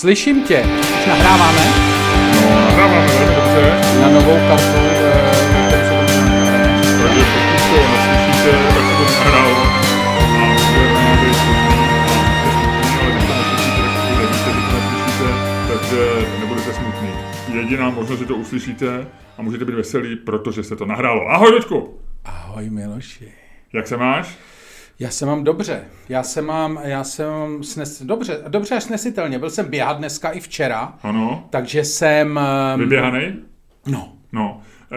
Slyším tě. Už nahráváme? No, nahráváme velmi dobře, Na novou kartu. eh, takže pokud to neslyšíte, tak se to nahrálo. A budeme být smutný ale když to neslyšíte, tak to nevíte, že to neslyšíte, takže nebudete smutný. Jediná možnost, že to uslyšíte a můžete být veselý, protože se to nahrálo. Ahoj, Doďku! Ahoj Miloši. Jak se máš? Já se mám dobře. Já se mám, já se mám snes, dobře, dobře až snesitelně. Byl jsem běhat dneska i včera, Ano. takže jsem... ehm, Vyběhanej? No, No. E,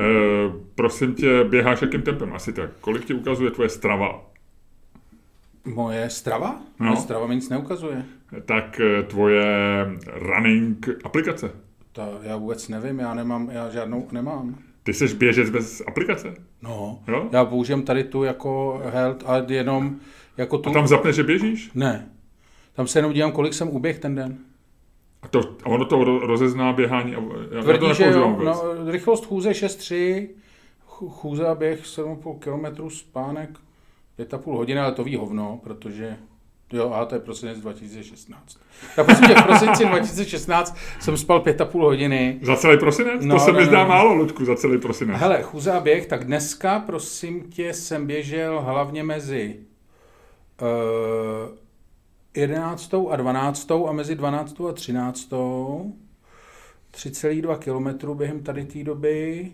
prosím tě, běháš jakým tempem? Asi tak. Kolik ti ukazuje tvoje strava? moje strava? No. Moje strava mi nic neukazuje. Tak eh, tvoje running aplikace. To já vůbec nevím, já nemám, já žádnou nemám. Ty jsi běžec bez aplikace? No, Jo? já použijem tady tu jako health, ale jenom jako tu... A tam zapneš, že běžíš? Ne. Tam se jenom dívám, kolik jsem uběh ten den. A, to, a ono to ro- rozezná běhání. a- Já to Tvrdí, že nepoužívám jo, no, rychlost chůze 6,3, ch- chůze a běh 7,5 km, spánek 5,5 hodiny, ale to ví hovno, protože Jo, a to je prosinec 2016. Tak prosím tě, v prosinci 2016 jsem spal 5,5 hodiny. Za celý prosinec? No, to se no, mi zdá no. málo, Ludku, za celý prosinec. Hele, chůze a běh, tak dneska, prosím tě, jsem běžel hlavně mezi uh, 11. a 12. a mezi 12. a 13. 3,2 km během tady té doby.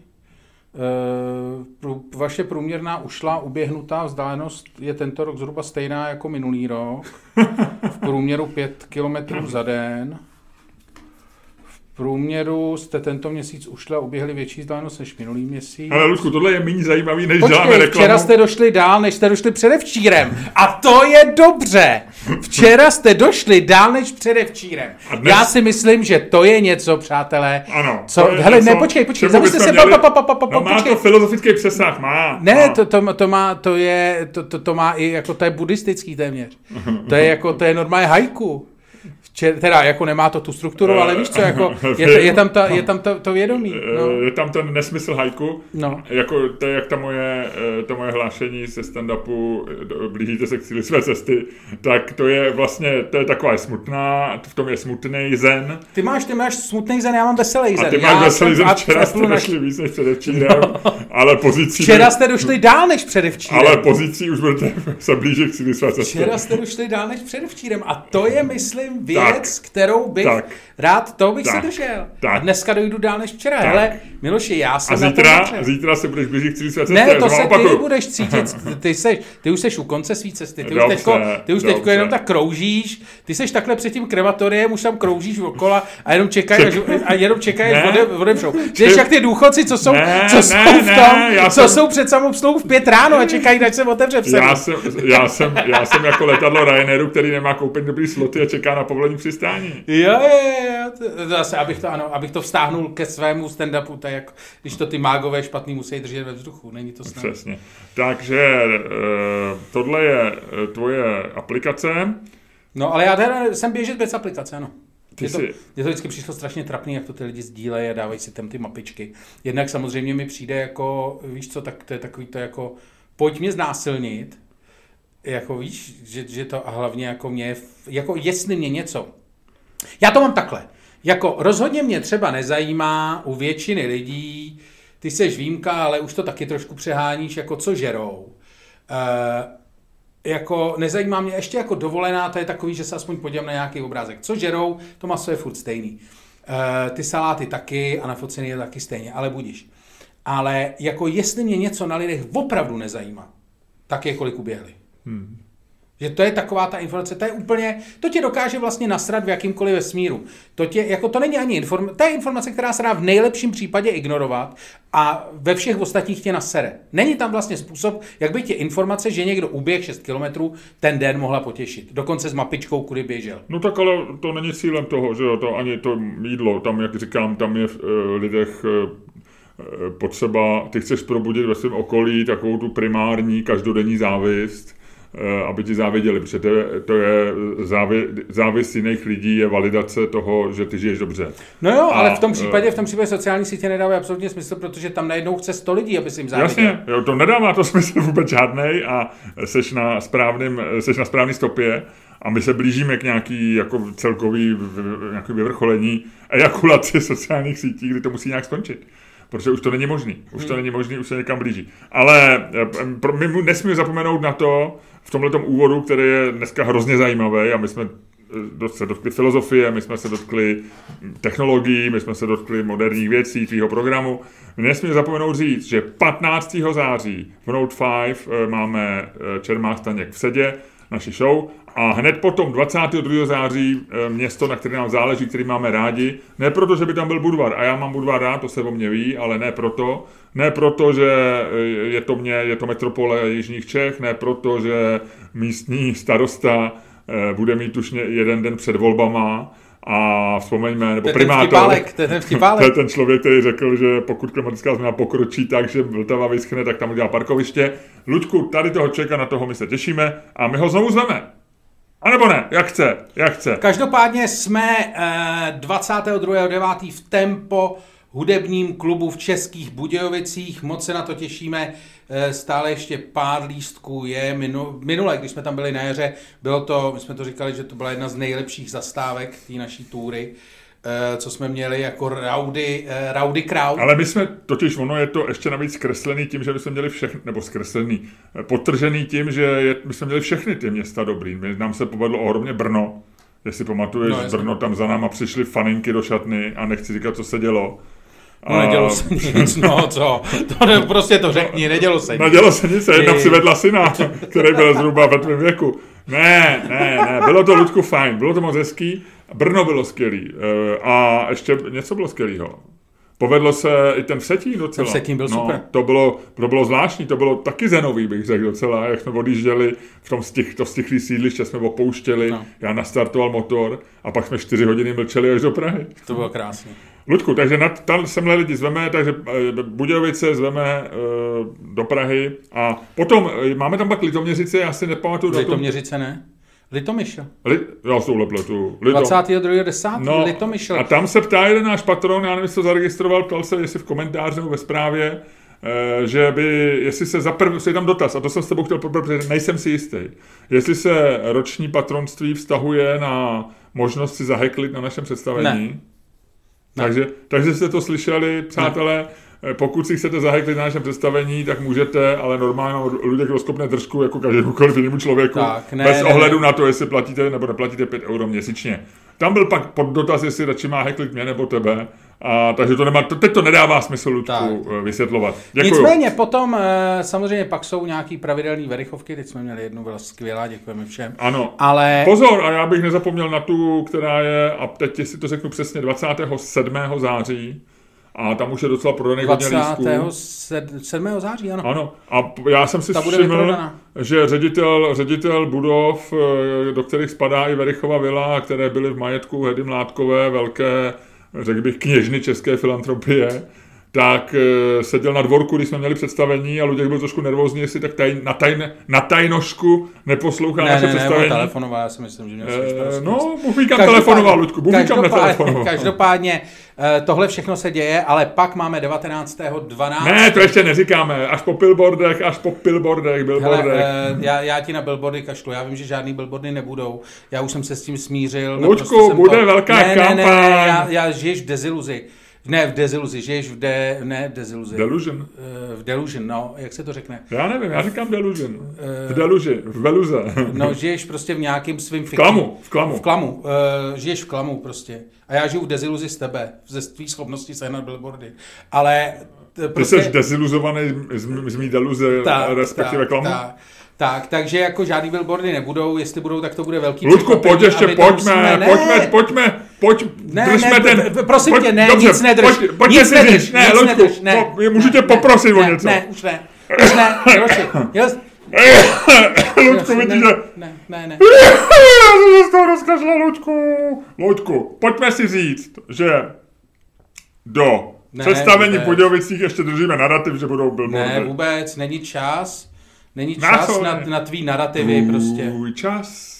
Eh, Vaše průměrná ušlá uběhnutá vzdálenost je tento rok zhruba stejná jako minulý rok. V průměru 5 km za den. Průměru jste tento měsíc ušli a uběhli větší vzdálenost než minulý měsíc. Ale Ludku, tohle je méně zajímavý, než děláme Počkej, reklamu. včera jste došli dál, než jste došli předevčírem. A to je dobře. Včera jste došli dál než předevčírem. Dnes- Já si myslím, že to je něco, přátelé. Ano. Co? Hele, něco, ne, počkej, počkej, zamysli se, měli- pa, pa, pa, pa, pa, no, má počkej. to filozofický přesah, má. Ne, má. to, to, to, má, to je, to, to, to má i, jako to je buddhistický téměř. To je jako, to je normálně hajku. Včer, teda jako nemá to tu strukturu, ale víš co, jako je, je tam, ta, je tam to, to vědomí. No. Eh, Je tam ten nesmysl hajku, No. jako to je jak ta moje, eh, to moje hlášení ze stand-upu, eh, blížíte se k cíli své cesty, tak to je vlastně, to je taková smutná, v tom je smutný zen, Ty máš, ty máš smutný zen, já mám veselý zen. a ty já máš veselý jsem zen, včera jste došli víc než předevčírem, ale pozicí, Včera jste došli dál než předevčírem. ale pozicí už budete se blížit k cíli své cesty. Včera jste došli dál než předevčírem. A to je, myslím, věc, Tak. kterou bych Tak. rád, to bych Tak. si držel. Tak. A dneska dojdu dál než včera. Hele, Miloši, já jsem A na to zítra, zítra se budeš blížit k cíli své cesty. Ne, to se ty opakuju. budeš cítit, ty, seš, ty už seš u konce svý cesty, ty už Dobře, teďko, ty už teďko dobře. jenom tak kroužíš, ty seš takhle před tím krematoriem, už tam kroužíš okola a jenom čekají, až, a jenom čekají, až Ne. ode, odemřou. Víš, jak ty důchodci, co jsou, Ne, co ne, jsou v tom, ne, co jsem- jsou před samou v pět ráno a čekají, až se otevře v. Já jsem, já, jsem, já jsem jako letadlo Ryanairu, který nemá koupit dobrý sloty a čeká na povolení přistání. Jo, jo, jo, zase, abych to, ano, abych to vztáhnul ke svému stand-upu, tak jak, když to ty mágové špatný musí držet ve vzduchu, není to snad. Přesně. Takže eh, tohle je eh, tvoje aplikace. No, ale já teda jsem běžet bez aplikace, ano. Ty Je to, jsi- to vždycky přišlo strašně trapný, jak to ty lidi sdílejí a dávají si tam ty mapičky. Jednak samozřejmě mi přijde jako, víš co, tak to je takový to jako, pojď mě znásilnit, jako víš, že, že to a hlavně jako mě, jako jestli mě něco. Já to mám takhle. Jako rozhodně mě třeba nezajímá u většiny lidí, ty seš výjimka, ale už to taky trošku přeháníš, jako co žerou. Uh, jako nezajímá mě ještě jako dovolená, to je takový, že se aspoň podívám na nějaký obrázek. Co žerou, to maso je furt stejný. Uh, ty saláty taky a na focení je taky stejně, ale budíš. Ale jako jestli mě něco na lidech opravdu nezajímá, tak je kolik uběhli. Hmm. Že to je taková ta informace, to je úplně, to tě dokáže vlastně nasrat v jakýmkoliv vesmíru. To tě, jako to není ani informace, to je informace, která se dá v nejlepším případě ignorovat a ve všech ostatních tě nasere. Není tam vlastně způsob, jak by tě informace, že někdo uběh 6 kilometrů, ten den mohla potěšit. Dokonce s mapičkou, kudy běžel. No tak ale to není cílem toho, že jo, to ani to jídlo, tam, jak říkám, tam je v eh, lidech eh, eh, potřeba, ty chceš probudit ve svém okolí takovou tu primární každodenní závist, aby ti záviděli, protože to je, závi, závis jiných lidí, je validace toho, že ty žiješ dobře. No jo, A, ale v tom eh, případě, v tom případě sociální sítě nedávají absolutně smysl, protože tam najednou chce 100 lidí, aby si jim záviděl. Jasně, jo, to nedává to smysl vůbec žádnej a seš na, správným, seš na správný stopě a my se blížíme k nějaký jako celkový nějaký vyvrcholení ejakulaci sociálních sítí, kdy to musí nějak skončit. Protože už to není možný. Už Hmm. to není možný, už se někam blíží. Ale eh, my nesmíme zapomenout na to, v tomhle úvodu, který je dneska hrozně zajímavý a my jsme eh, se dotkli filozofie, my jsme se dotkli technologií, my jsme se dotkli moderních věcí, tvýho programu. My nesmíme zapomenout říct, že 15. září v Note 5 eh, máme Čermák Staněk v sedě, naši show, a hned potom 22. září eh, město, na které nám záleží, který máme rádi, ne proto, že by tam byl Budvar, a já mám Budvar rád, to se o mě ví, ale ne proto, ne proto, že eh, je to, mě, je to metropole Jižních Čech, ne proto, že místní starosta eh, bude mít už ně- jeden den před volbama a vzpomeňme, nebo ten primátor, vtipálek, to je ten to vtipálek. je ten člověk, který řekl, že pokud klimatická změna pokročí tak, že Vltava vyschne, tak tam udělá parkoviště. Luďku, tady toho člověka, na toho my se těšíme a my ho znovu zveme. A nebo ne, jak chce, jak chce. Každopádně jsme eh, 22.9. v Tempo hudebním klubu v Českých Budějovicích. Moc se na to těšíme. Eh, Stále ještě pár lístků je. Minu- Minule, když jsme tam byli na jaře, bylo to, my jsme to říkali, že to byla jedna z nejlepších zastávek té naší túry, eh, co jsme měli jako Rowdy, eh, Rowdy Crowd. Ale my jsme, totiž ono je to ještě navíc zkreslený tím, že my jsme měli všechny, nebo zkreslený, eh, potržený tím, že je, my jsme měli všechny ty města dobrý. My, nám se povedlo ohromně Brno, jestli pamatuješ, No, no. Brno, tam za náma přišly faninky do šatny a nechci říkat, co se dělo. No, nedělo se nic, no co, to ne, prostě to řekni, nedělo se nic. Nedělo se nic, jedna přivedla syna, který byl zhruba ve tvém věku. Ne, ne, ne, bylo to Ludku fajn, bylo to moc hezký, Brno bylo skvělý eh, a ještě něco bylo skvělého. Povedlo se i ten Vsetín docela. Ten Vsetín byl super. To bylo, to bylo zvláštní, to bylo taky zenový, bych řekl docela, jak jsme odjížděli v tom stich, to stichlý sídliště, jsme opouštěli, No. no. já nastartoval motor a pak jsme čtyři hodiny mlčeli až do Prahy. To bylo krásné. Ludku, takže na, tam semhle lidi zveme, takže eh, Budějovice zveme eh, do Prahy a potom eh, máme tam pak Litoměřice, já si nepamatuju do Litoměřice ne? Litomyšl. Li, já s touhle pletu. Lito. 22.10. No, Litomyšl. a tam se ptá jeden náš patron, já nevím, jestli to zaregistroval, ptal se, jestli v komentáři nebo ve zprávě, eh, že by, jestli se zaprv, je tam dotaz, a to jsem s tebou chtěl probrat, protože nejsem si jistý, jestli se roční patronství vztahuje na možnost si zaheklit na našem představení. Ne. Takže, takže jste to slyšeli, přátelé, eh, pokud si chcete zaheklit na našem představení, tak můžete, ale normálně Luděk rozkopne držku jako každémukoliv jinému člověku, Tak, ne, bez ne, ohledu ne. na to, jestli platíte nebo neplatíte 5 euro měsíčně. Tam byl pak pod dotaz, jestli radši má heklit mě nebo tebe. A, takže to nemá, to, teď to nedává smysl, Ludku, Tak. eh, vysvětlovat. Děkuju. Nicméně potom eh, samozřejmě pak jsou nějaký pravidelné verichovky, teď jsme měli jednu, byla skvělá, děkujeme všem. Ano. Ale Pozor, a já bych nezapomněl na tu, která je, a teď si to řeknu přesně, 27. září, a tam už je docela prodaný hodně lístků. 27. září, ano. Ano, a já jsem si Ta všiml, že ředitel, ředitel budov, eh, do kterých spadá i Verichova vila, které byly v majetku Hedy Mládkové, velké, řekl bych, kněžny české filantropie, tak eh, seděl na dvorku, když jsme měli představení a Luděk byl trošku nervózní, jestli tak taj, na, tajne, na tajnošku neposlouchá Ne, naše ne, ne, představení. telefonoval, já si myslím, že měl svůj Eh, starosti. no, Bůh ví, kam telefonoval, Luďku, Bůh ví, kam netelefonoval. Každopádně tohle všechno se děje, ale pak máme 19.12. Ne, to ještě neříkáme, až po billboardech, až po billboardech, Hele, billboardech. eh, já, já ti na billboardy kašlu, já vím, že žádný billboardy nebudou, já už jsem se s tím smířil. Luďku, naprosto jsem bude velká ne, ne, ne, ne, kampaň. já, já žiješ v deziluzi. Ne, v deziluzi, žiješ v de, ne, v deziluzi. Delusion. Eh, v delusion, no, jak se to řekne? Já nevím, já říkám delusion. V deluži, v veluze. No, žiješ prostě v nějakým svým V klamu, v klamu. V klamu, uh, žiješ v klamu prostě. A já žiju v deziluzi z tebe, ze tvý schopnosti sehnat billboardy. Ale t- Ty prostě... jsi deziluzovaný z, z mý deluze, respektive klamu. Tak, tak, takže jako žádný billboardy nebudou, jestli budou, tak to bude velký překvapení pojď ještě, pojďme, musíme- ne, pojďme, pojďme, pojď, Ne, držme ne, ten... prosím pojď, tě, ne, dobře, nic nedrž. Pojď, pojďme nic si nedrž, říct, ne, nic Luďku, nedrž, ne, po, můžu tě ne, poprosit ne, o něco. Ne, už ne, už ne, Miloši, jo, Luďku, vidíš, že... ne, ne, ne, Já jsem se z toho rozkašlal, Luďku. Luďku, pojďme si říct, že do Ne, představení Budějovicích ještě držíme narrativ, že budou ne, billboardy. vůbec, není čas, Není čas na, na tvý narrativy prostě. Tvůj čas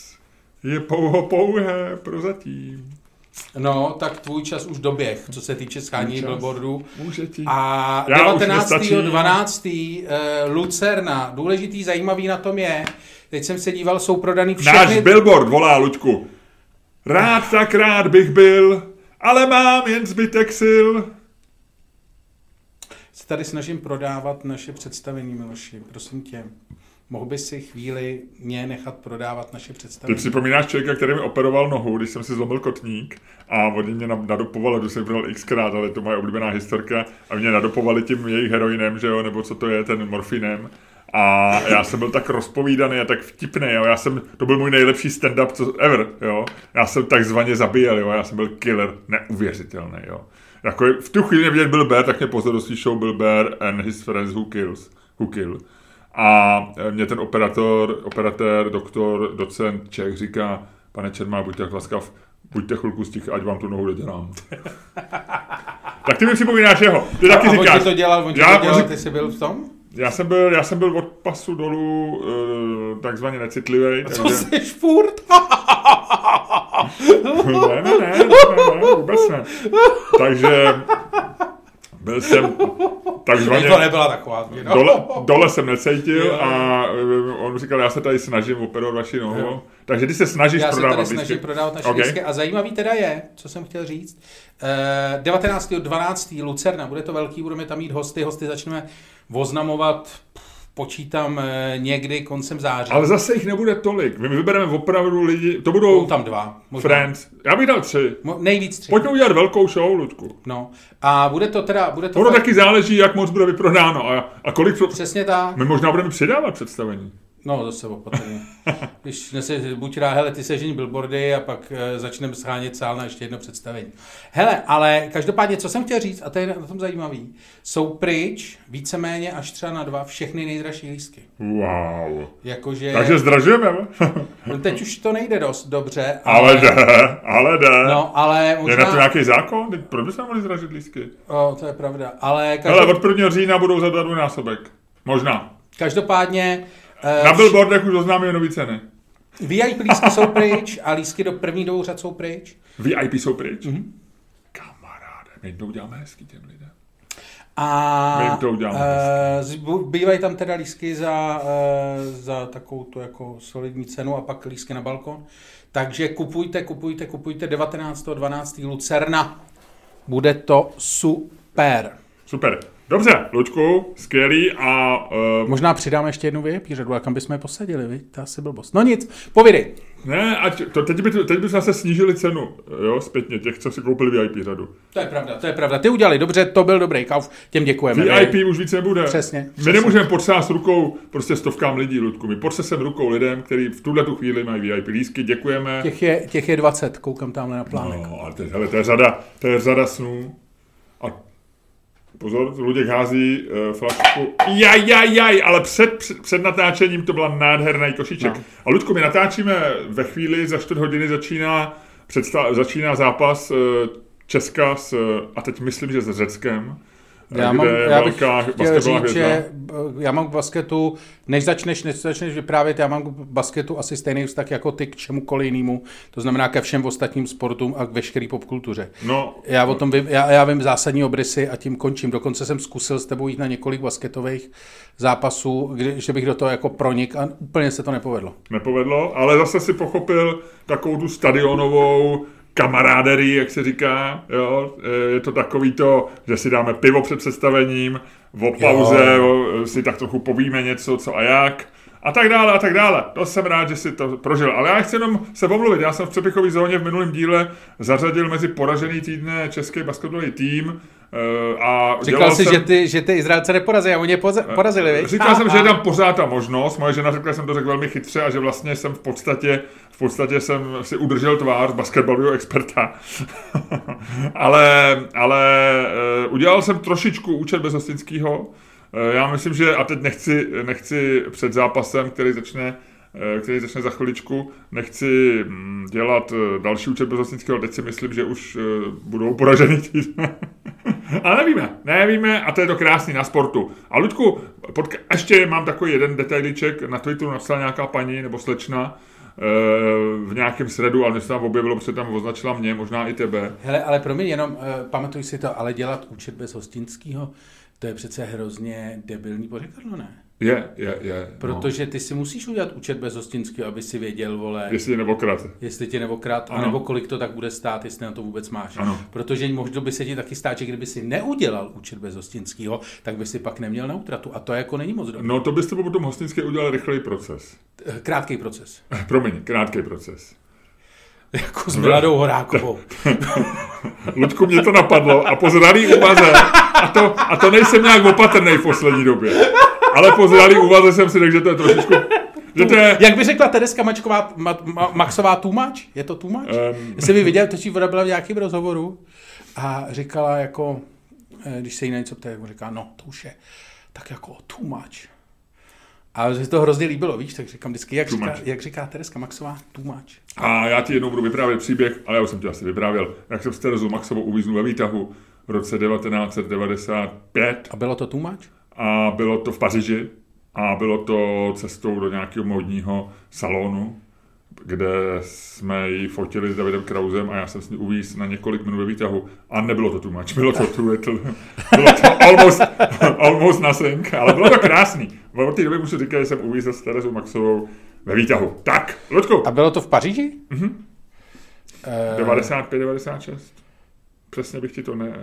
je pouho pouhé prozatím. No, tak tvůj čas už doběh, co se týče schání billboardů. A Já už nestačí. 19.12. eh, Lucerna. Důležitý, zajímavý na tom je, teď jsem se díval, jsou prodaný Náš všechny... billboard volá, Luďku. Rád tak rád bych byl, ale mám jen zbytek sil. Tady snažím prodávat naše představení, Miloši, prosím tě. Mohl by si chvíli mě nechat prodávat naše Ty představení? připomínáš člověka, který mi operoval nohu, když jsem si zlomil kotník a oni mě na- nadopovali, to jsem bral xkrát, ale to je moje oblíbená historka, a mě nadopovali tím jejich heroinem, že jo, nebo co to je, ten morfinem. A já jsem byl tak rozpovídaný a tak vtipný, jo. Já jsem, to byl můj nejlepší stand-up co ever, jo. Já jsem takzvaně zabíjel, jo. Já jsem byl killer, neuvěřitelný, jo. Jako v tu chvíli mě vidět Bill Bear, tak mě pozor show Bill Bear and his friends who kills, who kill. A e, mě ten operátor, operatér, doktor, docent Čech říká, pane Čermá, buďte tak laskav, buďte chvilku stich, ať vám tu nohu dodělám. tak ty mi připomínáš jeho. Ty taky a on říkáš. ti to dělal, on já, to dělal, on ty jsi byl v tom? já jsem byl, já jsem byl od pasu dolů uh, takzvaně necitlivý. To jsi furt? ne, ne, ne, ne, ne, vůbec ne. Takže byl jsem takzvaně... to nebyla taková změna. Dole, dole jsem necítil Jo. a eh, on říkal, já se tady snažím operovat vaši nohu. Jo. Takže ty se snažíš Já se prodávat tady snažím prodávat naše Ok. lístky. A zajímavý teda je, co jsem chtěl říct, eh, 19.12. Lucerna, bude to velký, budeme tam mít hosty, hosty začneme oznamovat, pff, počítám eh, někdy koncem září. Ale zase jich nebude tolik. My vybereme opravdu lidi, to Budou budou tam dva, možná. friends. Já bych dal tři. Mo- Nejvíc tři. Pojďme udělat velkou show, Ludku. No. A bude to teda, bude to Ono fakt- taky záleží, jak moc bude vyprodáno a, a kolik... Přesně tak. My možná budeme přidávat představení. No, zase opatrně. Když nese, buď rád, hele, ty sežení billboardy a pak e, začneme schánět sál na ještě jedno představení. Hele, ale každopádně, co jsem chtěl říct, a to je na tom zajímavý, jsou pryč víceméně až třeba na dva všechny nejdražší lístky. Wow. Jakože, Takže zdražujeme. no, teď už to nejde dost dobře, ale jde, ale jde. No, ale Je možná... na to nějaký zákon? Proč by se mohli zdražit lístky? O, to je pravda. Ale Hele, každop... od 1. října budou za dva násobek. Možná. každopádně Na billboardech už oznámí nový ceny. VIP lístky jsou pryč a lístky do první dvou řad jsou pryč. VIP jsou pryč? Mhm. Mm-hmm. Kamaráde, my to uděláme hezký těm lidem. A My to uděláme eh, zbu- bývají tam teda lísky za, eh, za takovou tu jako solidní cenu a pak lísky na balkon. Takže kupujte, kupujte, kupujte 19.12. Lucerna. Bude to super. Super. Dobře, Luďku, skvělý a uh, Možná přidáme ještě jednu VIP řadu, a kam bychom je posadili, viď? To asi blbost. No nic, povídej. ne, ať, to, teď, by, teď by zase snížili cenu, jo, zpětně, těch, co si koupili VIP řadu. To je pravda, to je pravda. Ty udělali dobře, to byl dobrý kauf, těm děkujeme. VIP už víc nebude. Přesně, My přesně. nemůžeme potřást rukou prostě stovkám lidí, Ludku. My potřesem rukou lidem, kteří v tuhle tu chvíli mají VIP lístky. Děkujeme. Těch je, těch je 20, koukám tamhle na plánek. No, ale to, je- hele, to, je řada, to je řada snů. Pozor, Luděk hází uh, flašku. Jaj, jaj, jaj, ale před, před, před natáčením to byla nádherný košíček. No. No. A Ludku, my natáčíme ve chvíli, za čtvrt hodiny začíná, představ, začíná zápas uh, Česka s, a teď myslím, že s Řeckem. Eh, Já, kde mám, je já bych velká chtěl říct, hvězda. že b- já mám k basketu, než začneš, než začneš vyprávět, já mám k basketu asi stejný vztah jako ty k čemukoliv jinému, to znamená ke všem ostatním sportům a k veškeré popkultuře. No, Já o tom vím, já, já vím zásadní obrysy a tím končím. Dokonce jsem zkusil s tebou jít na několik basketových zápasů, kdy, že bych do toho jako pronik a úplně se to nepovedlo. nepovedlo, ale zase si pochopil takovou tu stadionovou kamaráderii, jak se říká, jo, E, je to takový to, že si dáme pivo před představením, o pauze o, si tak trochu povíme něco, co a jak, a tak dále, a tak dále. To jsem rád, že si to prožil. Ale já chci jenom se omluvit. Já jsem v přepichové zóně v minulém díle zařadil mezi poražený týdne český basketbalový tým a Říkal jsi, jsem... že ty, že ty Izraelce neporazí a oni je poze- porazili, viď? Říkal jsem, A- že je a- tam pořád ta možnost. Moje žena řekla, že jsem to řekl velmi chytře a že vlastně jsem v podstatě, v podstatě jsem si udržel tvář basketbalového experta. ale ale uh, udělal jsem trošičku účet bez hostinského. Uh, já myslím, že, a teď nechci, nechci před zápasem, který začne eh, který začne za chviličku. Nechci mm, dělat eh, další účet bez hostinského, ale teď si myslím, že už eh, budou poražený týdne. Ale nevíme, nevíme a to je to krásný na sportu. A Ludku, podka- ještě mám takový jeden detailiček, na Twitteru napsala nějaká paní nebo slečna, eh, v nějakém sredu, ale se tam objevilo, protože tam označila mě, možná i tebe. Hele, ale promiň, jenom uh, pamatuj si to, ale dělat účet bez hostinského, to je přece hrozně debilní pořekadlo, ne? Je, je, je. Protože ty si musíš udělat účet bez hostinského, aby si věděl, vole, No. Jestli je nebo krat. jestli tě nebo krát, Ano. anebo kolik to tak bude stát, jestli na to vůbec máš. Ano. Protože možná by se ti taky stát, že kdyby si neudělal účet bez hostinského, tak by si pak neměl na útratu. A to jako není moc dobré. No to byste potom hostinské udělal rychlej proces. Krátký proces. Promiň, krátký proces. Jako s Miladou Horákovou. Ludku, mě to napadlo a po zralý úvaze, a to, a to nejsem nějak opatrný v poslední době, ale po zralý úvaze jsem si řekl, že to je trošičku, že to je, Jak by řekla Tereska Mačková, ma, ma, Maxová tůmač? Je to tůmač? Ehm. Jestli by viděl, to ona byla v nějakém rozhovoru a říkala jako, eh, když se jí na něco ptá, jako říká, no to už je tak jako tůmač. A že to hrozně líbilo, víš, tak říkám vždycky, jak, říká, jak říká Tereska Maxová, tůmač. a já ti jednou budu vyprávět příběh, ale já už jsem ti asi vyprávěl, jak jsem s Terezou Maxovou uvíznul ve výtahu v roce 1995 A bylo to tůmač? A bylo to v Paříži a bylo to cestou do nějakého módního salonu, kde jsme ji fotili s Davidem Krausem a já jsem s ní uvíz na několik minut ve výtahu a nebylo to too much, bylo to too little, bylo to almost, almost nothing, ale bylo to krásný. Od té doby musím říkat, že jsem uvízl s Terezou Maxovou ve výtahu. Tak, Ludku, A bylo to v Paříži? Mhm. 95, 96. Přesně bych ti to ne,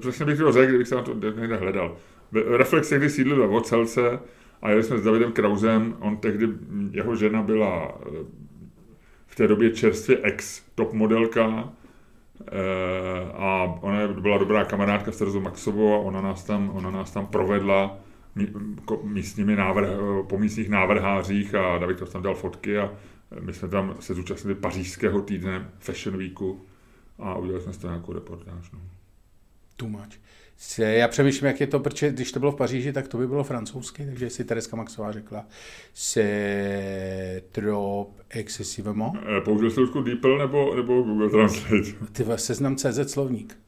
přesně bych ti to řekl, kdybych se na to někde hledal. V- Reflex tehdy sídlil ve Vocelce a jeli jsme s Davidem Krausem, on tehdy, jeho žena byla eh, v té době čerstvě ex top modelka eh, a ona byla dobrá kamarádka s Terezou Maxovou a ona nás tam, ona nás tam provedla místními návrh, po místních návrhářích a David tam dal fotky a my jsme tam se zúčastnili pařížského týdne Fashion Weeku a udělali jsme z toho nějakou reportáž. No. Tůmač. Se- Já přemýšlím, jak je to, protože když to bylo v Paříži, tak to by bylo francouzsky, takže si Tereska Maxová řekla c'est trop excessivement. Eh, Použil jsi Ludku DeepL nebo, nebo Google Translate? Ty seznam CZ slovník.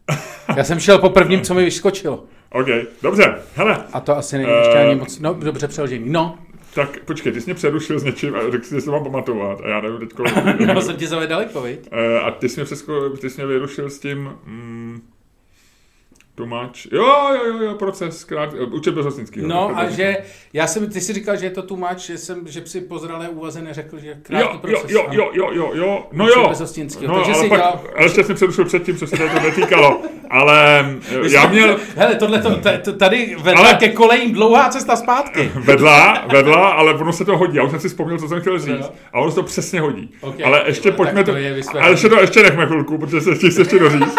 Já jsem šel po prvním, co mi vyskočilo. OK, dobře, hele, A to asi není ještě ani Eh. moc, no dobře přeložený. No, tak počkej, ty jsi mě přerušil s něčím a řekl jsi, že se mám pamatovat a já nevím teďko. no jsem ti zavě daleko, viď? Eh, a ty jsi mě, přesko, ty jsi mě vyrušil s tím... Mm, Tumač. Jo, jo, jo, jo, proces, krát, eh, učet bez hostinského. No a že, já jsem, ty si říkal, že je to tlumač, že jsem, že si po zralé úvaze neřekl, že krátký Jo, jo, proces. jo, jo, jo, jo, jo, no Učil jo. No, takže ale si pak, dělal- ale ještě jsem přerušil předtím, co se to netýkalo. Ale já měl, Hele, tohle to, tady vedla Ale- ke kolejím dlouhá cesta zpátky. Vedla, vedla, ale ono se to hodí. Já už jsem si vzpomněl, co jsem chtěl říct. A ono se to přesně hodí. Ok. Ale ještě pojďme to ale ještě to ještě nechme chvilku, protože se ještě doříct.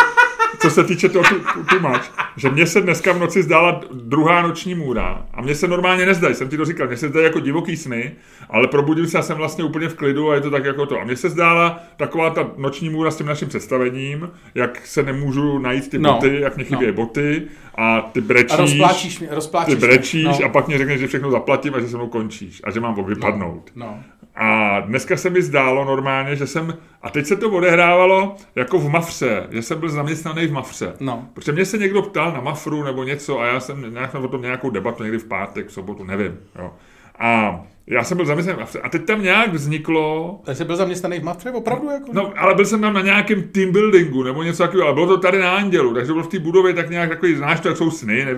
Co se týče toho tu, tu, tu máš, že mně se dneska v noci zdála druhá noční můra a mně se normálně nezdají, jsem ti to říkal, mně se zdají jako divoký sny, ale probudil se a jsem vlastně úplně v klidu a je to tak jako to. A mně se zdála taková ta noční můra s tím naším představením, jak se nemůžu najít ty No. boty, jak mě chybí No. boty a ty brečíš. A rozpláčíš mě, rozpláčíš Ty brečíš mě. no. a pak mě řekneš, že všechno zaplatím a že se mnou končíš a že mám vypadnout. No. A dneska se mi zdálo normálně, že jsem, a teď se to odehrávalo jako v Mafře, že jsem byl zaměstnaný v Mafře. No. Protože mě se někdo ptal na Mafru nebo něco a já jsem, nějak jsem o tom nějakou debatu někdy v pátek, v sobotu, nevím. Jo. A já jsem byl zaměstnaný v Mafře a teď tam nějak vzniklo, Tak jsi byl zaměstnaný v Mafře, opravdu? Jako? No, ale byl jsem tam na nějakém team buildingu nebo něco takového, ale bylo to tady na Andělu, takže to bylo v té budově tak nějak takový, znáš to, jak jsou sny, ne,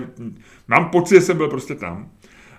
mám pocit, že jsem byl prostě tam.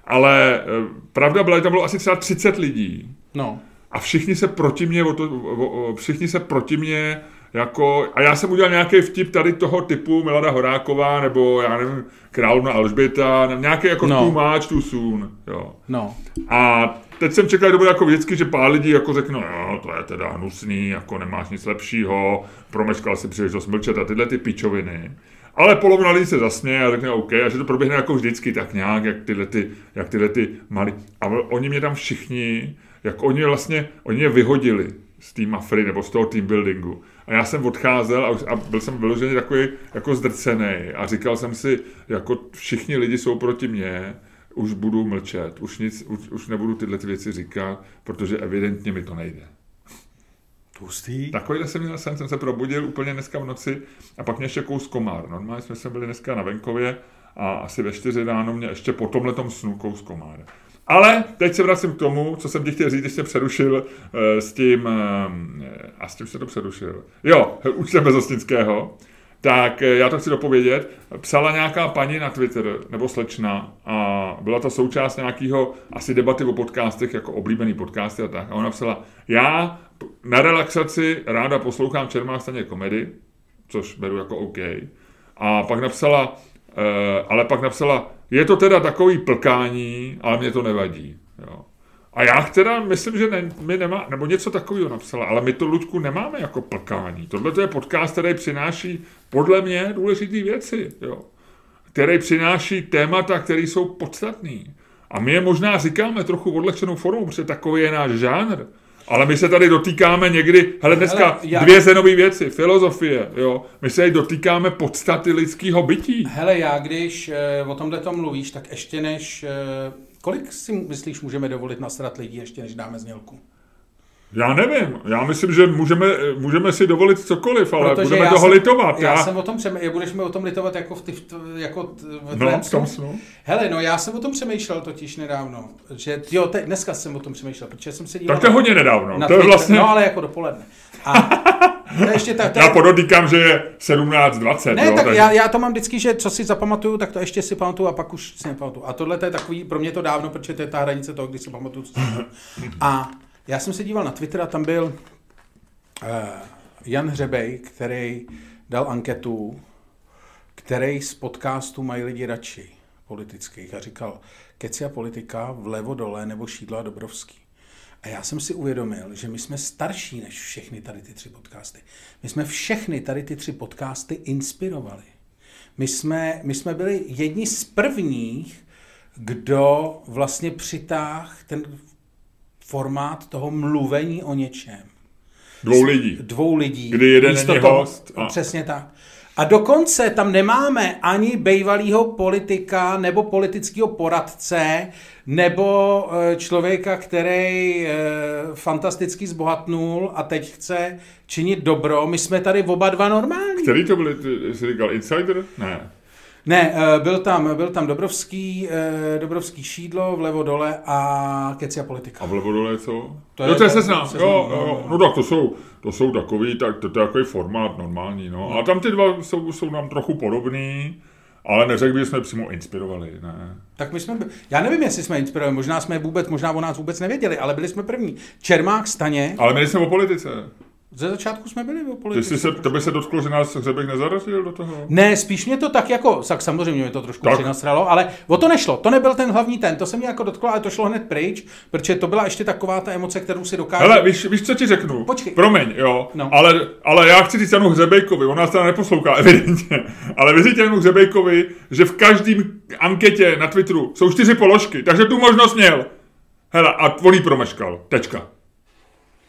Ale eh, pravda byla, že tam bylo asi třeba 30 lidí no. a všichni se proti mě, o to, o, o, všichni se proti mě jako, a já jsem udělal nějaký vtip tady toho typu Milada Horáková, nebo já nevím, Královna Alžběta, nějaký jako No. no. too much, too soon, jo. No. A teď jsem čekal, že bude jako vždycky, že pár lidí jako řeknou, jo, to je teda hnusný, jako nemáš nic lepšího, promeškal si příležitost mlčet a tyhle ty pičoviny. Ale polovina lidí se zasměje a řekne OK, a že to proběhne jako vždycky tak nějak, jak tyhle, ty, jak tyhle ty malí. A oni mě tam všichni, jak oni vlastně, oni mě vyhodili z té mafry nebo z toho team buildingu. A já jsem odcházel a, už, a byl jsem vyložený takový jako zdrcený a říkal jsem si, jako všichni lidi jsou proti mně, už budu mlčet, už, nic, už, už nebudu tyhle ty věci říkat, protože evidentně mi to nejde. Hustý. Takovýhle jsem měl sen, jsem se probudil úplně dneska v noci a pak mě ještě kous komár. Normálně jsme se byli dneska na venkově a asi ve čtyři ráno mě ještě po tomhletom snu kous komár. Ale teď se vracím k tomu, co jsem ti chtěl říct, když jsi přerušil eh, s tím, eh, a s tím se to přerušil. Jo, učitele Bezosnického. Tak eh, já to chci dopovědět. Psala nějaká paní na Twitter, nebo slečna, a byla to součást nějakého asi debaty o podcastech, jako oblíbený podcasty a tak. A ona psala, já na relaxaci ráda poslouchám Čermák staně komedy, což beru jako OK. A pak napsala, eh, ale pak napsala, je to teda takový plkání, ale mě to nevadí. Jo. A já teda myslím, že ne, my nemá, nebo něco takového napsala, ale my to, Luďku, nemáme jako plkání. Tohle to je podcast, který přináší podle mě důležité věci, jo. který přináší témata, které jsou podstatné. A my je možná říkáme trochu odlehčenou formou, protože takový je náš žánr. Ale my se tady dotýkáme někdy, hele dneska hele, já... dvě zenové věci, filozofie, jo. My se tady dotýkáme podstaty lidského bytí. Hele, já když e, o tomhle tom mluvíš, tak ještě než, e, kolik si myslíš můžeme dovolit nasrat lidí, ještě než dáme znělku? Já nevím, já myslím, že můžeme, můžeme si dovolit cokoliv, ale Protože budeme toho jsem, litovat. Já, já jsem o tom přemýšlel, budeš mi o tom litovat jako v, ty, jako v no, v tom snu. Hele, no já jsem o tom přemýšlel totiž nedávno, že jo, te, dneska jsem o tom přemýšlel, protože jsem se díval... Tak to je hodně nedávno, to je vlastně... No ale jako dopoledne. A to ještě ta, ta... Já podotýkám, že je 17.20. Ne, jo, tak, tak já, já, to mám vždycky, že co si zapamatuju, tak to ještě si pamatuju a pak už si nepamatuju. A tohle to je takový, pro mě to dávno, protože to je ta hranice toho, kdy si pamatuju, co jsem A já jsem se díval na Twitter a tam byl uh, Jan Hřebej, který dal anketu, který z podcastu mají lidi radši politických a říkal keci a politika vlevo dole nebo šídlo a Dobrovský. A já jsem si uvědomil, že my jsme starší než všechny tady ty tři podcasty. My jsme všechny tady ty tři podcasty inspirovali. My jsme, my jsme byli jedni z prvních, kdo vlastně přitáhl ten formát toho mluvení o něčem. Dvou lidí. Dvou lidí. Kdy jeden není toho, host. A... Přesně tak. A dokonce tam nemáme ani bývalého politika nebo politického poradce nebo e, člověka, který e, fantasticky zbohatnul a teď chce činit dobro. My jsme tady oba dva normální. Který to byli, jsi říkal Insider? Ne. Ne, eh, byl tam, byl tam Dobrovský, eh, Dobrovský šídlo, vlevo dole a Keci a politika. A vlevo dole co? To je, jo, to je seznam. Jo, jo, jo, no tak to jsou, to jsou takový, tak, to, to je takový formát normální, no. A tam ty dva jsou, jsou nám trochu podobný. Ale neřekl bych, že jsme přímo inspirovali, ne. Tak my jsme, já nevím, jestli jsme inspirovali, možná jsme vůbec, možná o nás vůbec nevěděli, ale byli jsme první. Čermák Staně. Ale my jsme o politice. Ze začátku jsme byli o politice. Ty jsi se, tebe se dotklo, že nás Hřebek nezarazil do toho? Ne, spíš mě to tak jako, tak samozřejmě mě to trošku tak. přinasralo, ale o to nešlo. To nebyl ten hlavní ten, to se mě jako dotklo, ale to šlo hned pryč, protože to byla ještě taková ta emoce, kterou si dokáže. Ale víš, víš, co ti řeknu? Počkej. Promiň, jo. No. Ale, ale já chci říct Janu Hřebejkovi, on nás teda neposlouchá, evidentně. Ale vy Janu Hřebejkovi, že v každém anketě na Twitteru jsou čtyři položky, takže tu možnost měl. Hele, a on promeškal. Tečka.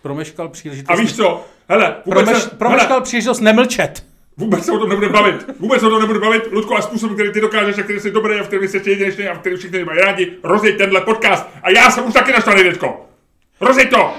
Promeškal příležitost. A víš co? Hele, vůbec Promeš, se, promeškal hele, příležitost nemlčet. Vůbec se o tom nebude bavit. Vůbec se o tom nebude bavit. Ludko, a způsob, který ty dokážeš, a který jsi dobrý, a v kterém jsi jedinečný, a v kterém všichni mají rádi, rozjeď tenhle podcast. A já jsem už taky naštvaný, děcko. Rozjeď to!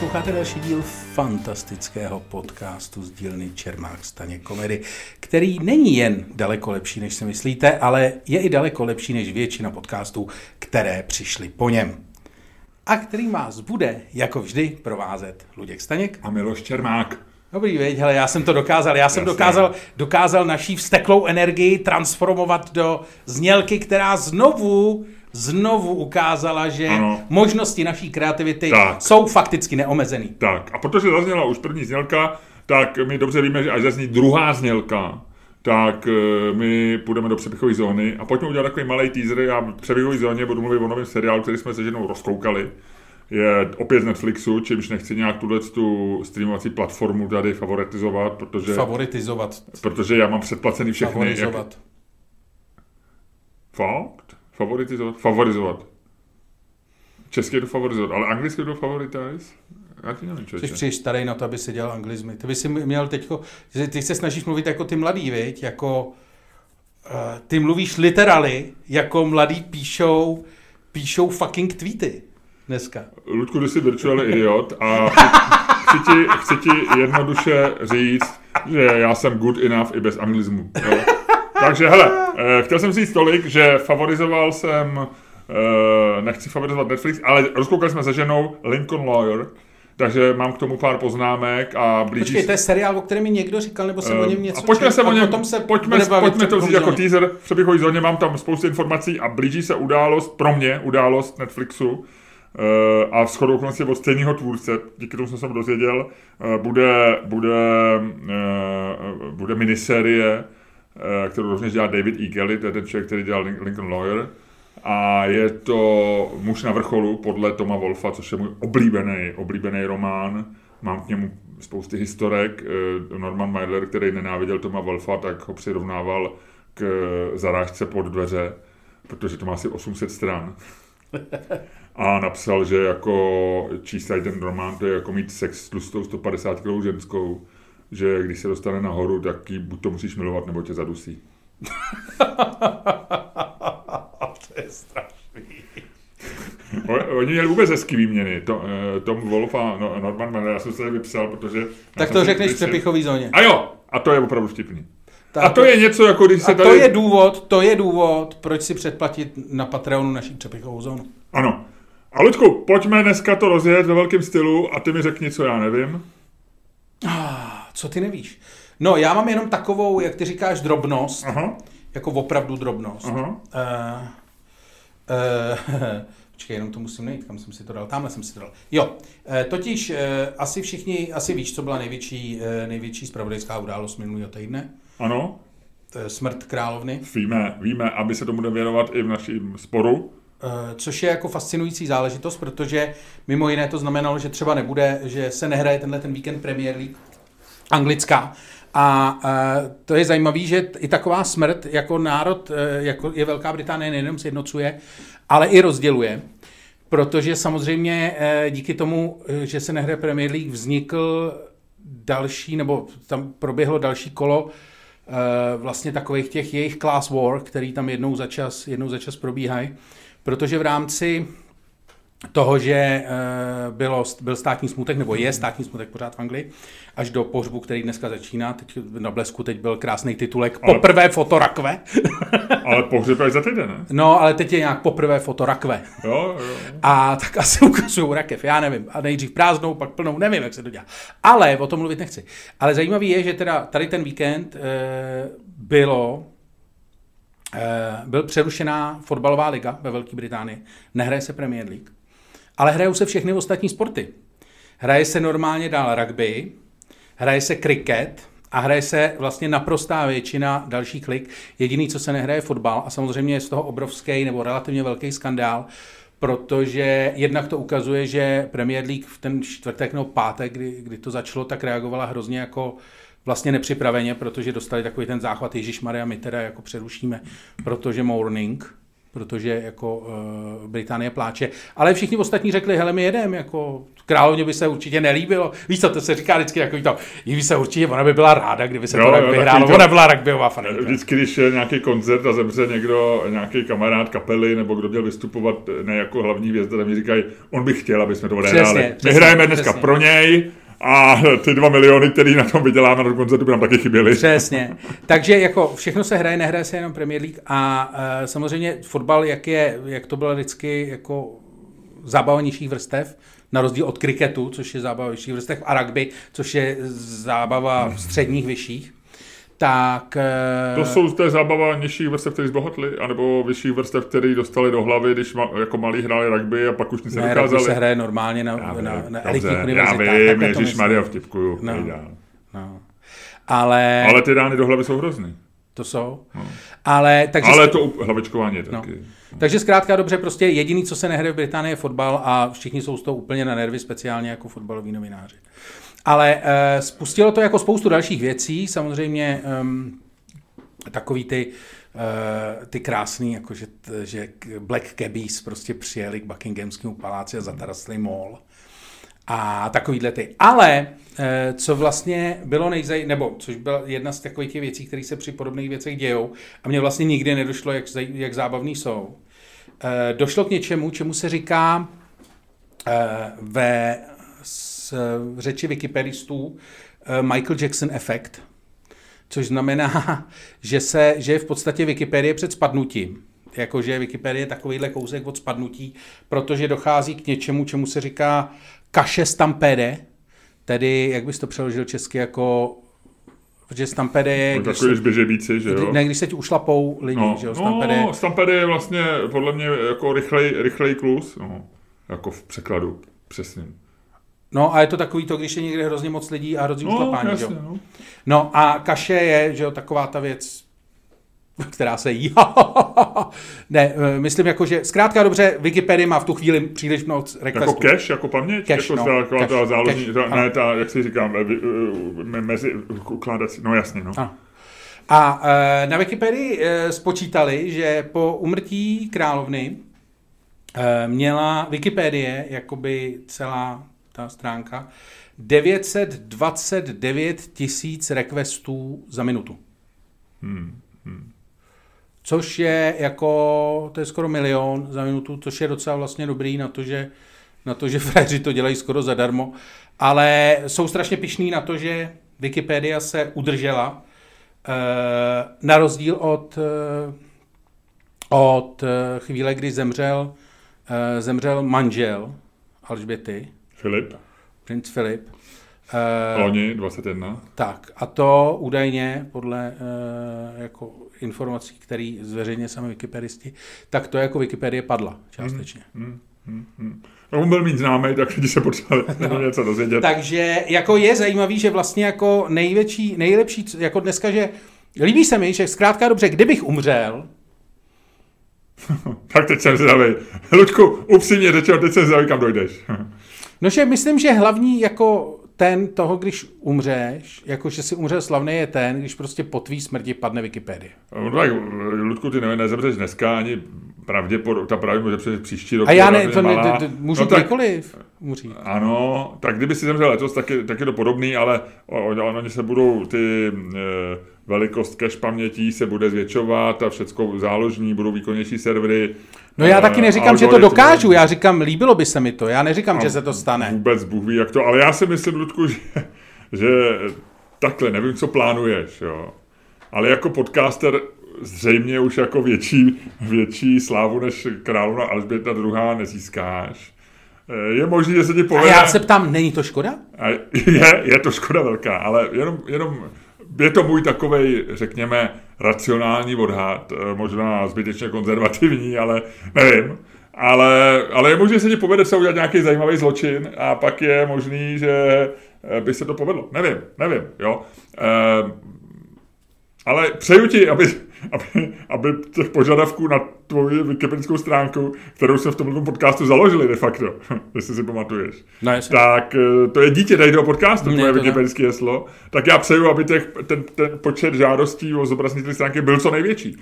Posloucháte další díl fantastického podcastu z dílny Čermák Staně komedy, který není jen daleko lepší, než si myslíte, ale je i daleko lepší než většina podcastů, které přišly po něm. A který vás bude, jako vždy, provázet Luděk Staněk a Miloš Čermák. Dobrý, věď, hele, já jsem to dokázal. Já jsem dokázal, dokázal naší vsteklou energii transformovat do znělky, která znovu znovu ukázala, že ano. možnosti naší kreativity tak. jsou fakticky neomezený. Tak, a protože zazněla už první znělka, tak my dobře víme, že až zazní druhá znělka, tak eh, my půjdeme do přeběhové zóny a pojďme udělat takový malý teaser. Já v přeběhové zóně budu mluvit o novém seriálu, který jsme se ženou rozkoukali. Je opět z Netflixu, čímž nechci nějak tuhle tu streamovací platformu tady favoritizovat, protože... Favoritizovat. Protože já mám předplacený všechny... Favorizovat. Jak... Fakt? Favoritizovat? Favorizovat. Česky to favorizovat, ale anglicky to favoritize? Já ti nevím, Jsi člověče. příliš starý na to, aby si dělal anglizmy. Ty by si měl teďko, ty se snažíš mluvit jako ty mladý, viď? Jako, uh, ty mluvíš literally, jako mladý píšou, píšou fucking tweety dneska. Ludku, ty jsi virtual idiot a chci, chci, ti, chci ti jednoduše říct, že já jsem good enough i bez anglismu. Jo? Takže hele, eh, chtěl jsem říct tolik, že favorizoval jsem, eh, nechci favorizovat Netflix, ale rozkoukali jsme se ženou Lincoln Lawyer, takže mám k tomu pár poznámek a blíží Počkej, to je seriál, o kterém mi někdo říkal, nebo jsem o něm něco a pojďme se o něm, potom se pojďme, pojďme to vzít jako teaser v přeběhový zóně, mám tam spoustu informací a blíží se událost, pro mě událost Netflixu, eh, a v shodou okolností od stejného tvůrce, díky tomu jsem se dozvěděl, eh, bude, bude, eh, bude miniserie, eh, kterou rovněž dělá David E. Kelly, to je ten člověk, který dělal Lin- Lincoln Lawyer. A je to Muž na vrcholu podle Toma Wolfa, což je můj oblíbený, oblíbený román. Mám k němu spousty historek. Eh, Norman Mailer, který nenáviděl Toma Wolfa, tak ho přirovnával k zarážce pod dveře, protože to má asi 800 stran. A napsal, že jako číst ten román, to je jako mít sex s tlustou 150 kg ženskou, že když se dostane nahoru, tak ji buď to musíš milovat, nebo tě zadusí. to je strašný. Oni měli vůbec hezký výměny. To, eh, Tom Wolf a no, Norman Mailer, já jsem se vypsal, protože... Tak to řekneš v přepichový zóně. A jo, a to je opravdu vtipný. Tak A to je něco, jako když se a tady... to je důvod, to je důvod, proč si předplatit na Patreonu naší přepichovou zónu. Ano. A Luďku, pojďme dneska to rozjet ve velkém stylu a ty mi řekni, co já nevím. Co ty nevíš? No, já mám jenom takovou, jak ty říkáš, drobnost, Aha, jako opravdu drobnost. aha. Uh, uh, počkej, jenom to musím najít, kam jsem si to dal. Tamhle jsem si to dal. Jo, uh, totiž uh, asi všichni, asi víš, co byla největší, uh, největší spravodajská událost minulého týdne. Ano, smrt královny. víme, víme, aby se tomu bude věnovat i v našem sporu. Eh, Což je jako fascinující záležitost, protože mimo jiné to znamenalo, že třeba nebude, že se nehraje tenhle ten víkend Premier League anglická. A eh, to je zajímavé, že i taková smrt jako národ, eh, jako je Velká Británie, nejenom sjednocuje, ale i rozděluje. Protože samozřejmě eh, díky tomu, eh, že se nehraje Premier League, vznikl další, nebo tam proběhlo další kolo eh, vlastně takových těch jejich class war, který tam jednou za čas, jednou za čas probíhají. Protože v rámci toho, že eh, bylo, byl státní smutek, nebo je státní smutek pořád v Anglii, až do pohřbu, který dneska začíná. Teď na blesku teď byl krásný titulek Ale- Poprvé fotorakve. Ale pohřeb až za týden, ne? No, ale teď je nějak poprvé fotorakve. Jo, jo. A tak asi ukazují rakev, já nevím. A nejdřív prázdnou, pak plnou, nevím, jak se to dělá. Ale o tom mluvit nechci. Ale zajímavý je, že teda tady ten víkend e, bylo e, byl přerušená fotbalová liga ve Velké Británii. Nehraje se Premier League. Ale hrajou se všechny ostatní sporty. Hraje se normálně dál rugby, hraje se kriket a hraje se vlastně naprostá většina dalších lig. Jediný, co se nehraje, je fotbal a samozřejmě je z toho obrovský nebo relativně velký skandál, protože jednak to ukazuje, že Premier League v ten čtvrtek nebo pátek, kdy, kdy to začalo, tak reagovala hrozně jako vlastně nepřipraveně, protože dostali takový ten záchvat Ježíš Maria, my teda jako přerušíme, protože morning, protože jako uh, Británie pláče. Ale všichni ostatní řekli, hele, my jedeme, jako královně by se určitě nelíbilo. Víš co, to se říká vždycky takový to, jí by se určitě, ona by byla ráda, kdyby se Jo, to takový vyhrálo. to- Ona byla rugbyová faninka. Vždycky, když je nějaký koncert a zemře někdo, nějaký kamarád kapely, nebo kdo měl vystupovat ne jako hlavní hvězda, tak mi říkají, on by chtěl, aby jsme to odehráli. My hrajeme dneska přesně. pro něj a ty dva miliony, který na tom vyděláme na koncertu, by nám taky chyběly. Přesně. Takže jako všechno se hraje, nehraje se jenom Premier League a uh, samozřejmě fotbal, jak, je, jak to bylo vždycky jako zábava nižších vrstev, na rozdíl od kriketu, což je zábava vyšších vrstev, a rugby, což je zábava středních vyšších, tak... eh, To jsou to je zábava nižších vrstev, který zbohatli, anebo vyšších vrstev, který dostali do hlavy, když ma, jako malí hráli rugby a pak už nic ne, nedokázali. se hraje normálně na, Já vím, na, na elitních já univerzitách. vím, takhle to Ježíš. Maria vtipkuju. No. No. No. Ale, Ale ty rány do hlavy jsou hrozný. to jsou. Ale, takže Ale to hlavičkování je No. taky. Takže zkrátka dobře, prostě jediný, co se nehraje v Británii, je fotbal a všichni jsou z toho úplně na nervy, speciálně jako fotbaloví novináři. Ale uh, spustilo to jako spoustu dalších věcí, samozřejmě um, takový ty, uh, ty krásný, jako že, že Black Cabbies prostě přijeli k Buckinghamskému paláci a zatarasli mall. a takovýhle ty. Ale eh, co vlastně bylo nejzaj... nebo což byla jedna z takových těch věcí, které se při podobných věcech dějou a mě vlastně nikdy nedošlo, jak, jak zábavný jsou. Eh, došlo k něčemu, čemu se říká ve v řeči wikipedistů Michael Jackson efekt, což znamená, že, se, že je v podstatě Wikipedie před spadnutím jakože Wikipedie je takovýhle kousek od spadnutí, protože dochází k něčemu, čemu se říká kaše stampede, tedy, jak bys to přeložil česky, jako Protože stampede je... No, takový běžebíci, že jo? Ne, když se ti ušlapou lidi, no, že jo? Stampede... No, stampede je vlastně podle mě jako rychlej, rychlej klus, no, jako v překladu přesně. No a je to takový to, když je někde hrozně moc lidí a hrozně no, ušlapání, jasně, jo? No. no a kaše je, že jo, taková ta věc, která se jí. ne, eh, myslím jako, že zkrátka dobře, Wikipedia má v tu chvíli příliš moc requestů. Jako cache, jako paměť? Cache, jako no, ta, cache, ta záložní, cache, ta, ne, ta, jak si říkám, eh, eh, mezi ukládací, no jasně, no. A, a na Wikipedii spočítali, že po umrtí královny měla Wikipedie, jakoby celá ta stránka, 929 tisíc requestů za minutu. Hmm. Hmm což je jako, to je skoro milion za minutu, což je docela vlastně dobrý na to, že, na to, že frajeři to dělají skoro zadarmo, ale jsou strašně pišní na to, že Wikipedia se udržela, eh, na rozdíl od, eh, od eh, chvíle, kdy zemřel, zemřel manžel Alžběty. Filip. Princ Filip. Loni 21. Tak a to údajně podle jako informací, které zveřejně sami wikipedisti, tak to jako Wikipedie padla částečně. Hmm, hmm, hmm, hmm. No, on byl mít známý, tak lidi se potřebovali no. něco dozvědět. Takže jako je zajímavý, že vlastně jako největší, nejlepší, jako dneska, že líbí se mi, že zkrátka dobře, kdybych umřel, tak teď jsem zvědavý. Luďku, upřímně řečeno, teď jsem zvědavý, kam dojdeš. no, že myslím, že hlavní jako ten toho, když umřeš, jako že si umřel slavný, je ten, když prostě po tvý smrti padne Wikipedie. No tak, Ludku, ty nezemřeš dneska, ani pravděpodobně, ta pravděpodobně může přijít příští rok. A já ne, to, ne, to, to můžu no, tak, kdykoliv umřít. Ano, tak kdyby si zemřel letos, tak je, tak je to podobný, ale oni se budou ty e, velikost cache pamětí se bude zvětšovat a všechno záložní, budou výkonnější servery. No já taky neříkám, že to dokážu, já říkám, líbilo by se mi to, já neříkám, že se to stane. Vůbec Bůh ví, jak to, ale já si myslím, Ludku, že, že takhle, nevím, co plánuješ, jo. Ale jako podcaster zřejmě už jako větší, větší slávu než královna Alžběta II. nezískáš. Eh, je možné, že se ti povede... A já se ptám, není to škoda? Je, je to škoda velká, ale jenom, jenom je to můj takový, řekněme, racionální odhad, eh, možná zbytečně konzervativní, ale nevím. Ale, ale je možné, že se ti povede se udělat nějaký zajímavý zločin a pak je možný, že eh, by se to povedlo. Nevím, nevím, jo. E, ale přeju ti, aby, aby, aby těch požadavků na tvoji wikipedickou stránku, kterou jsme v tomto podcastu založili de facto, jestli si pamatuješ, no, tak eh, to je dítě tady toho podcastu, tvoje wikipedické heslo, tak já přeju, aby těch, ten, ten počet žádostí o zobrazení té stránky byl co největší.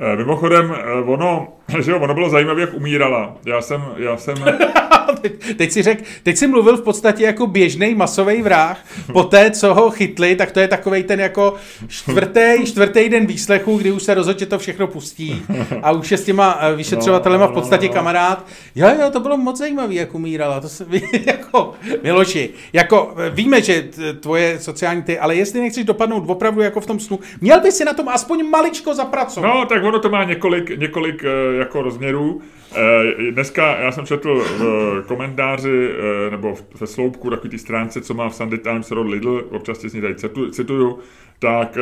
Eh, mimochodem, eh, ono, že jo, ono bylo zajímavé, jak umírala. Já jsem, já jsem... teď, teď, si řek, teď si mluvil v podstatě jako běžný masový vrah. Po té, co ho chytli, tak to je takový ten jako čtvrtý, čtvrtý den výslechu, kdy už se rozhodně to všechno pustí a už je s těma eh, vyšetřovatelema v podstatě no, no, no. kamarád. Jo, jo, to bylo moc zajímavé, jak umírala. To se, jako, Miloši, jako víme, že tvoje sociální ty, ale jestli nechceš dopadnout opravdu jako v tom snu, měl by si na tom aspoň maličko zapracovat. No, tak ono to má několik, několik eh, jako rozměrů. Eh, dneska já jsem četl v komentáři eh, nebo ve sloupku takový ty stránce, co má v Sunday Times Rod Lidl, občas si tady cituju, tak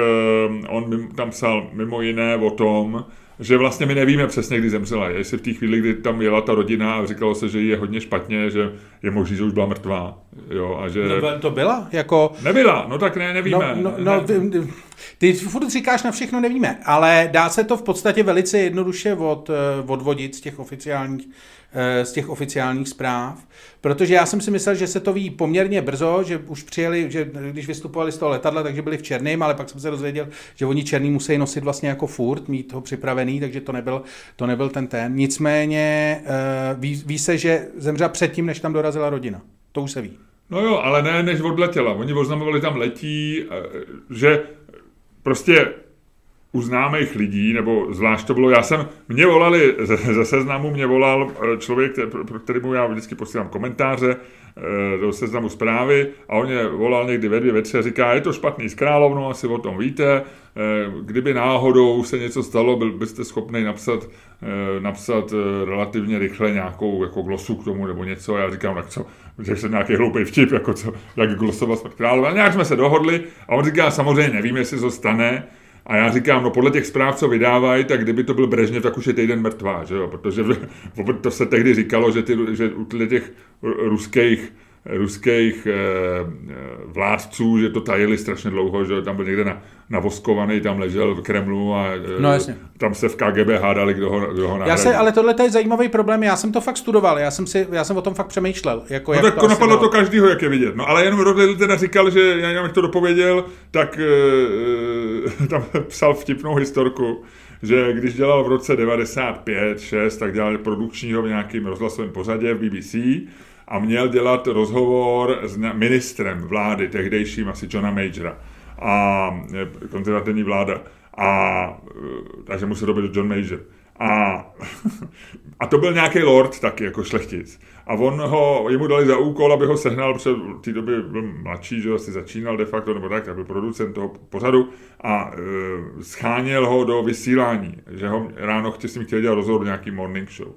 on tam psal mimo jiné o tom, že vlastně my nevíme přesně, kdy zemřela. Jestli v té chvíli, kdy tam jela ta rodina a říkalo se, že jí je hodně špatně, že je možné, že už byla mrtvá. Jo, a že... No, to byla? Jako... Nebyla, no tak ne, nevíme. No, no, no, ne. Ty furt říkáš na všechno nevíme, ale dá se to v podstatě velice jednoduše od, eh, odvodit z těch oficiálních Eh, z těch oficiálních zpráv, protože já jsem si myslel, že se to ví poměrně brzo, že už přijeli, že když vystupovali z toho letadla, takže byli v černém, ale pak jsem se dozvěděl, že oni černý musí nosit vlastně jako furt, mít ho připravený, takže to nebyl, to nebyl ten ten. Nicméně eh, ví, ví se, že zemřela předtím, než tam dorazila rodina. To už se ví. No jo, ale ne, než odletěla. Oni oznamovali, tam letí, že prostě u známých lidí, nebo zvlášť to bylo, já jsem, mě volali ze, ze seznamu, mě volal eh, člověk, pro kterému já vždycky posílám komentáře eh, do seznamu zprávy a on mě volal někdy ve dvě, ve tři a říká, je to špatný s královnou, asi o tom víte, kdyby náhodou se něco stalo, byl byste schopný napsat, napsat relativně rychle nějakou jako glosu k tomu nebo něco. A já říkám, tak co, řekl jsem nějaký hloupý vtip, jako co, jak glosovat smrt královna. Nějak jsme se dohodli a on říká, samozřejmě nevím, jestli to stane, a já říkám, no podle těch zpráv, co vydávají, tak kdyby to byl Brežněv, tak už je týden mrtvá, že jo? protože to se tehdy říkalo, že, ty, že u těch ruských ruských eh, vládců, že to tajili strašně dlouho, že tam byl někde na, navoskovaný, tam ležel v Kremlu a eh, no, jasně. tam se v KGB hádali, kdo ho, kdo ho já se, Ale tohle je zajímavý problém, já jsem to fakt studoval, já jsem, si, já jsem o tom fakt přemýšlel. Jako, no jak tak to napadlo to každýho, jak je vidět. No ale jenom Rodley teda říkal, že já bych to dopověděl, tak e, tam psal vtipnou historku, že když dělal v roce 95, 6, tak dělal produkčního v nějakým rozhlasovém pořadě v BBC a měl dělat rozhovor s ministrem vlády, tehdejším asi Johna Majora a e, konzervativní vláda. A, e, takže musel to být John Major. A, a to byl nějaký lord taky, jako šlechtic. A on ho, jemu dali za úkol, aby ho sehnal, protože v té době byl mladší, že asi začínal de facto, nebo tak, tak byl producent toho pořadu a e, scháněl ho do vysílání, že ho ráno chtěl, s ním chtěl dělat rozhovor nějaký morning show.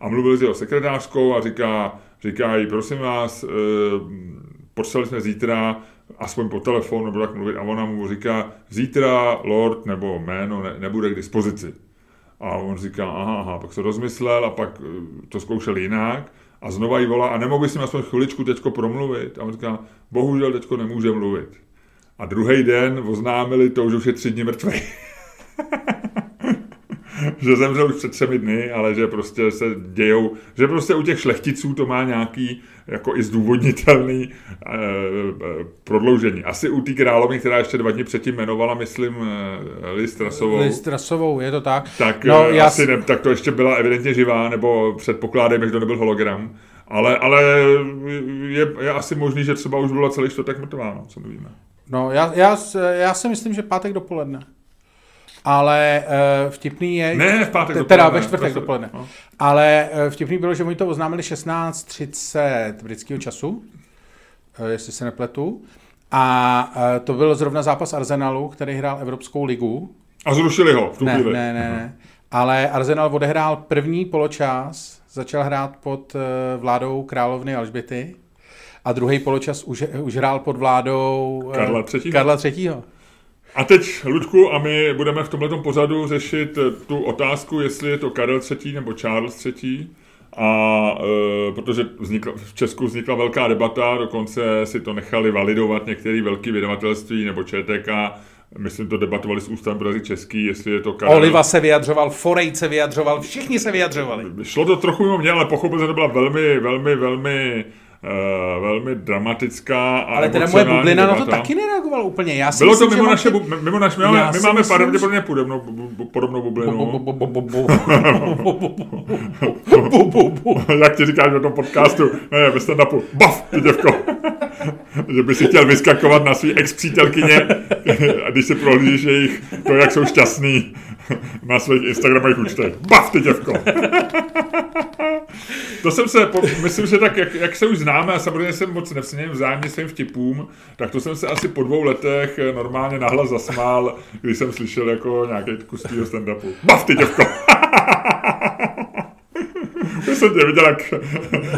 A mluvil s jeho sekretářkou a říká, říkají, prosím vás, e, poslali jsme zítra aspoň po telefonu nebo tak mluvit a ona mu říká, zítra Lord nebo jméno ne, nebude k dispozici. A on říká, aha, aha, pak se rozmyslel a pak eh, to zkoušel jinak a znova jí volá a nemohl mi aspoň chviličku teďko promluvit? A on říká, bohužel teďko nemůže mluvit. A druhý den oznámili to, že už je tři dny mrtvý. že zemřel už před třemi dny, ale že prostě se dějou, že prostě u těch šlechticů to má nějaký jako i zdůvodnitelný eh, eh, prodloužení. Asi u té královny, která ještě dva dny předtím jmenovala, myslím, eh, Liz Trasovou. Liz Trasovou, je to tak. Tak, no, eh, asi já... ne, tak to ještě byla evidentně živá, nebo předpokládejme, že to nebyl hologram. Ale, ale je, je asi možný, že třeba už byla celý čtvrtek mrtvá, no, co nevíme. No, já, já, já si myslím, že pátek dopoledne ale uh, vtipný je... Ne, v pátek Teda ve čtvrtek dopoledne. No. Ale uh, vtipný bylo, že oni to oznámili 16.30 britského času, uh, jestli se nepletu. A uh, to byl zrovna zápas Arsenalu, který hrál Evropskou ligu. A zrušili ho v tu ne, chvíli. Ne, ne, ne. Ale Arsenal odehrál první poločas, začal hrát pod uh, vládou královny Alžběty a druhý poločas už, už hrál pod vládou uh, Karla III. Karla III. A teď, Ludku, a my budeme v tomto pořadu řešit eh, tu otázku, jestli je to Karel III. nebo Charles III. A e, protože vznikla, v Česku vznikla velká debata, dokonce si to nechali validovat některé velké vydavatelství nebo ČTK, myslím, to debatovali s ústavem pro český, jestli je to Karel. Oliva se vyjadřoval, Forej se vyjadřoval, všichni se vyjadřovali. Šlo to trochu mimo mě, ale pochopil, že to byla velmi, velmi, velmi Uh, velmi dramatická a Ale teda moje bublina na to taky nereagovala úplně. Já si Bylo myslím, to mimo naše, bu, mimo naš, my máme, my máme pravděpodobně podobnou, podobnou bublinu. Jak ti říkáš o tom podcastu? Ne, ve stand-upu. Bav, ty děvko. že by si chtěl vyskakovat na svý ex-přítelkyně, a když si prohlížíš jejich, to, jak jsou šťastný na svých Instagramových účtech. Bav, ty děvko. to jsem se, myslím, že tak, jak, jak se už známe a samozřejmě jsem moc nevsněn vzájemně svým vtipům, tak to jsem se asi po dvou letech normálně nahlas zasmál, když jsem slyšel jako nějaký kus tvýho stand-upu. Bav, ty děvko. Když jsem tě viděl, jak,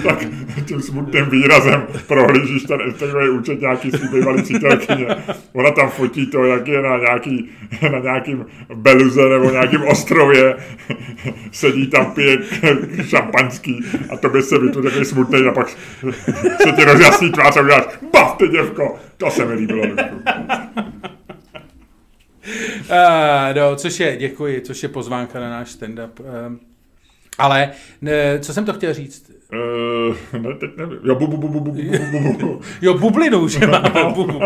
tak tím smutným výrazem prohlížíš ten Instagramový účet nějaký svý bývalý přítelkyně. Ona tam fotí to, jak je na, nějaký, na nějakým beluze nebo nějakým ostrově. Sedí tam, pije šampanský a to by se vytu takový smutný a pak se ti rozjasní tvář a uděláš, bav ty děvko, to se mi líbilo. Uh, no, což je, děkuji, což je pozvánka na náš stand-up. Uh, ale ne, co jsem to chtěl říct? Uh, ne, teď nevím. Jo, bu, bu, bu, bu, bu, bu, bu. jo bublinu, že máme. No. Bu, bu, bu.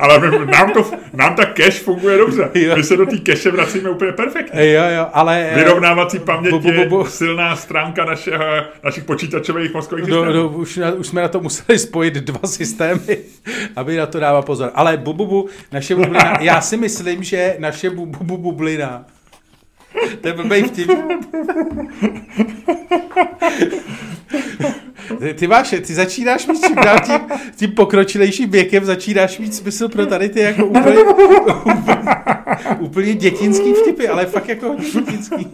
ale my, nám, to, nám ta cash funguje dobře. Jo. My se do té cache vracíme úplně perfektně. Jo, jo, ale... Vyrovnávací paměť bu, bu, bu, bu. je silná stránka našeho, našich počítačových mozkových systémů. No, no, už, na, už jsme na to museli spojit dva systémy, aby na to dává pozor. Ale bu, bu, bu, naše bublina, já si myslím, že naše bu, bu, bu, bublina to je blbej vtip. Ty, ty máš, ty začínáš mít čím dál tím, tím pokročilejším věkem, začínáš mít smysl pro tady ty jako úplně, úplně, úplně dětinský vtipy, ale fakt jako hodně dětinský.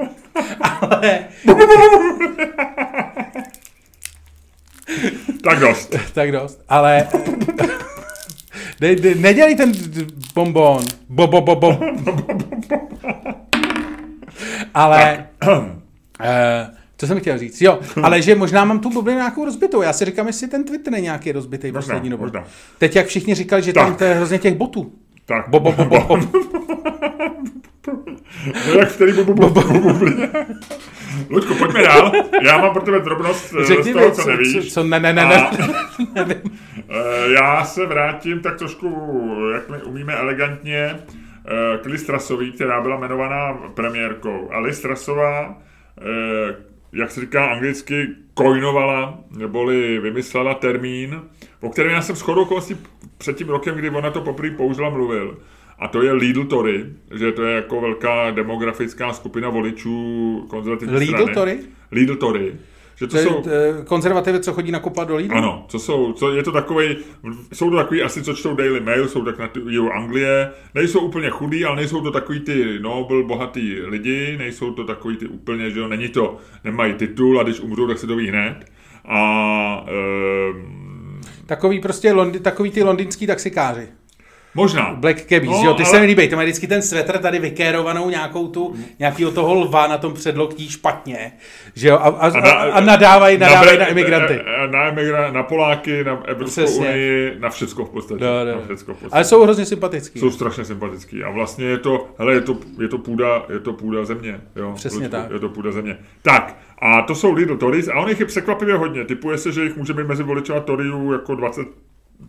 Ale, Tak dost. tak dost, ale ne, ne, nedělej ten bonbon. Bo, bo, bo, bo. Ale, eh, co jsem chtěl říct? Jo, ale že možná mám tu bublinu nějakou rozbitou. Já si říkám, jestli ten Twitter je nějaký rozbitý Možná, poslední dobou. možná. Teď jak všichni říkali, že tam Tak. to je hrozně těch botů. Tak. Bo, bo, bo, bo, bo. No jak v bu, bu, bu, bu, bublině. Luďku, pojďme dál. Já mám pro tebe drobnost eh, z Řekni toho, mi, co co, nevíš. co, co, ne, ne, ne, ne, nevím. Eh, Já se vrátím tak trošku, jak my umíme elegantně, k Liz Trussový, která byla jmenovaná premiérkou. A Liz Trussová, eh, jak se říká anglicky, coinovala, neboli vymyslela termín, o kterém já jsem shodou okolností před tím rokem, kdy ona to poprvé použila, mluvil. A to je Lidl Tory, že to je jako velká demografická skupina voličů konzervativní Lidl strany. Tory? Lidl Tory. Že to, To jsou... eh, konzervativy, co chodí nakoupat do Lidlu? Ano, co jsou, co je to takový, jsou to takový asi, co čtou Daily Mail, jsou tak na jihu Anglie, nejsou úplně chudí, ale nejsou to takový ty nobel, bohatý lidi, nejsou to takový ty úplně, že jo, není to, nemají titul a když umřou, tak se to ví hned. A ehm, Takový prostě, Londi, takový ty londýnský taxikáři. Možná. Black Cabbies, No, jo, ty ale- se mi líbí, to mají vždycky ten svetr tady vykérovanou nějakou tu, nějakýho toho lva na tom předloktí špatně, že jo, a, a, a, a nadávají, nadávají na imigranty. eh, Na, emigra, na Poláky, na Evropskou Přesně. unii, na všecko v podstatě. No, Na no. všecko v podstatě. Ale jsou hrozně sympatický. Jsou strašně sympatický. A vlastně je to, hele, je to, je to, půda, je to půda země. Jo, Přesně Luďku, tak. Je to půda země. Tak, a to jsou Lidl Tories a on jich je překvapivě hodně. Typuje se, že jich může být mezi voličova Toryů jako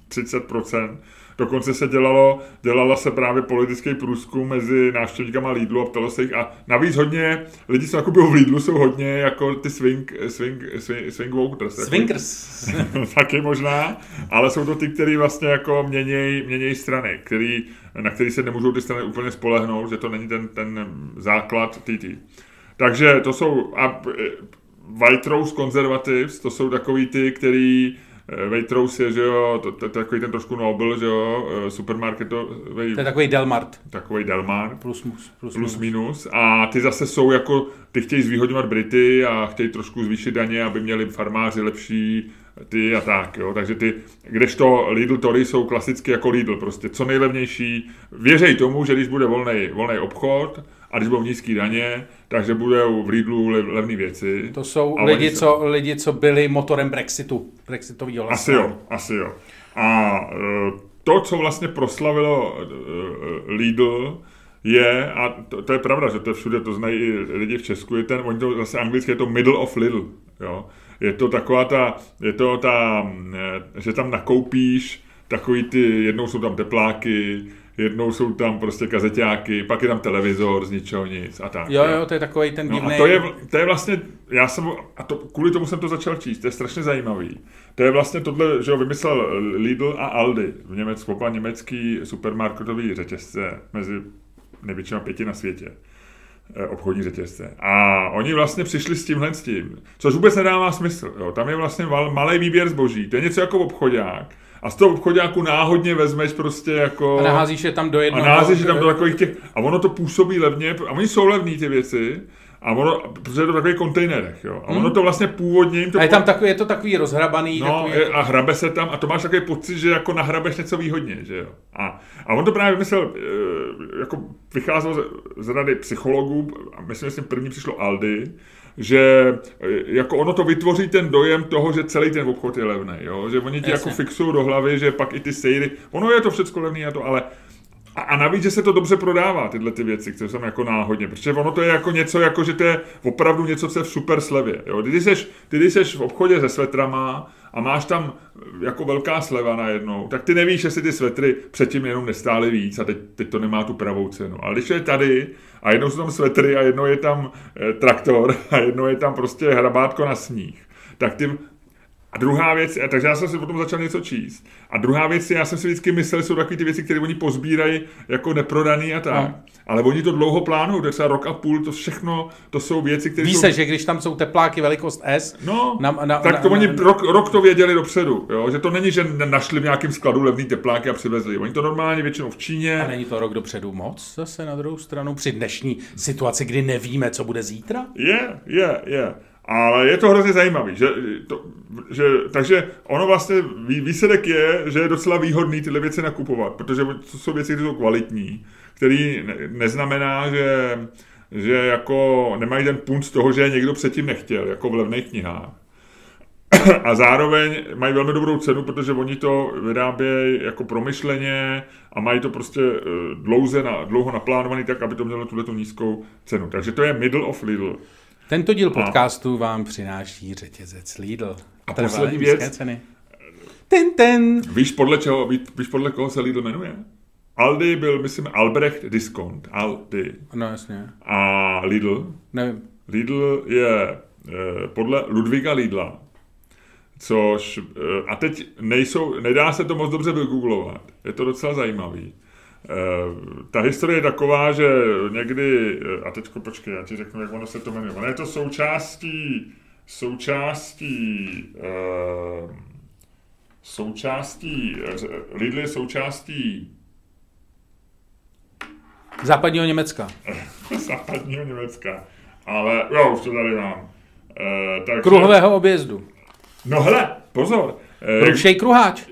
20-30%. Dokonce se dělalo, dělala se právě politický průzkum mezi návštěvníkama Lidlu a ptalo se jich a navíc hodně, lidi, co nakupují v Lidlu, jsou hodně jako ty swing, swing, swing, swing voters. takový- Swinkers. taky možná, ale jsou to ty, kteří vlastně jako měněj, měněj strany, který, na který se nemůžou ty strany úplně spolehnout, že to není ten, ten základ TT. Takže to jsou a e, White Rose Conservatives, to jsou takový ty, který e, White Rose je, že jo, to, to, to takový ten trošku Nobel, že jo, e, supermarketový, To je takový Delmart. takový Delmar, Plus, plus, plus, plus minus. A ty zase jsou jako, ty chtějí zvýhodňovat Brity a chtějí trošku zvýšit daně, aby měli farmáři lepší ty a tak, jo. Takže ty, kdežto Lidl Tory jsou klasicky jako Lidl, prostě co nejlevnější. Věřej tomu, že když bude volný volný obchod a když budou nízký daně, takže budou v Lidlu lev, levné věci. To jsou lidi se- co, lidi, co byli motorem Brexitu. Brexitovýho Asi jo, asi jo. A e, to, co vlastně proslavilo e, Lidl, je, a to, to je pravda, že to je všude, to znají i lidi v Česku, je ten, oni to zase anglicky je to middle of Lidl, jo. Je to taková ta, je to ta, e, že tam nakoupíš takový ty, jednou jsou tam tepláky, jednou jsou tam prostě kazeťáky, pak je tam televizor z ničeho nic a tak. Jo, jo, to je takový ten No divný. a to je, to je vlastně, já jsem, a to, kvůli tomu jsem to začal číst, to je strašně zajímavý. To je vlastně tohle, že ho vymyslel Lidl a Aldi v Německu, oba německý supermarketový řetězce mezi největšíma pěti na světě eh, obchodní řetězce. A oni vlastně přišli s tímhle s tím, což vůbec nedává smysl. Jo. Tam je vlastně mal, malý výběr zboží. To je něco jako obchodák. A z toho obchodáku náhodně vezmeš prostě jako... A naházíš je tam do A jednoho. názíš tam do takových těch, a ono to působí levně, a oni jsou levní ty věci, a ono, protože je to v takových kontejnerech, jo. A ono to vlastně původně jim to... A je tam takový, je to takový rozhrabaný. No, takový, je, a hrabe se tam, a to máš takový pocit, že jako nahrabeš něco výhodně, že jo. A, a on to právě vymyslel, eh, jako vycházel z, z rady psychologů, a myslím, že s tím první přišlo Aldi, že eh, jako ono to vytvoří ten dojem toho, že celý ten obchod je levný, jo? že oni ti Jasně. jako fixují do hlavy, že pak i ty sejry, ono je to všechno levný a to, ale A, a navíc, že se to dobře prodává, tyhle ty věci, které jsou jako náhodně, protože ono to je jako něco, jako že to je opravdu něco, co je v super slevě. Jo? Ty, když seš, ty, když seš v obchodě se svetrama a máš tam jako velká sleva najednou, tak ty nevíš, jestli ty svetry předtím jenom nestály víc a teď, teď to nemá tu pravou cenu. Ale když je tady a jednou jsou tam svetry a jednou je tam e, traktor a jednou je tam prostě hrabátko na sníh, tak ty a druhá věc, takže já jsem si potom začal něco číst. A druhá věc, já jsem si vždycky myslel, jsou takové ty věci, které oni pozbírají jako neprodaný a tak. No. Ale oni to dlouho plánují, to je třeba rok a půl, to všechno, to jsou věci, které Ví jsou... se, že když tam jsou tepláky velikost S, no, na, na, tak to na, oni na, rok, rok, to věděli dopředu, jo? že to není, že našli v nějakém skladu levný tepláky a přivezli. Oni to normálně většinou v Číně. A není to rok dopředu moc zase na druhou stranu při dnešní situaci, kdy nevíme, co bude zítra? Je, je, je. Ale je to hrozně zajímavý, že, to, že, takže ono vlastně, výsledek je, že je docela výhodný tyhle věci nakupovat, protože to jsou věci, které jsou kvalitní, který ne, neznamená, že, že jako nemají ten punt z toho, že je někdo předtím nechtěl, jako v levných knihách. A zároveň mají velmi dobrou cenu, protože oni to vyrábějí jako promyšleně a mají to prostě eh, dlouze na, dlouho naplánovaný tak, aby to mělo tuhle nízkou cenu. Takže to je middle of Lidl. Tento díl podcastu a... vám přináší řetězec Lidl. A poslední věc. Ceny. Ten, ten. Víš podle, čeho, víš, víš podle koho se Lidl jmenuje? Aldi byl, myslím, Albrecht Discount. Aldi. No jasně. A Lidl? Nevím. Lidl je eh, podle Ludviga Lidla. Což, eh, a teď nejsou, nedá se to moc dobře vygooglovat. Je to docela zajímavý. Eh, ta historie je taková, že někdy, eh, a teď počkej, já ti řeknu, jak ono se to jmenuje. Ono je to součástí, součástí, uh, součástí, Lidl je součástí Západního Německa. Západního Německa. Ale, jo, už to tady mám. Uh, takže, Kruhového objezdu. No hele, pozor. Uh, Rušej kruháč.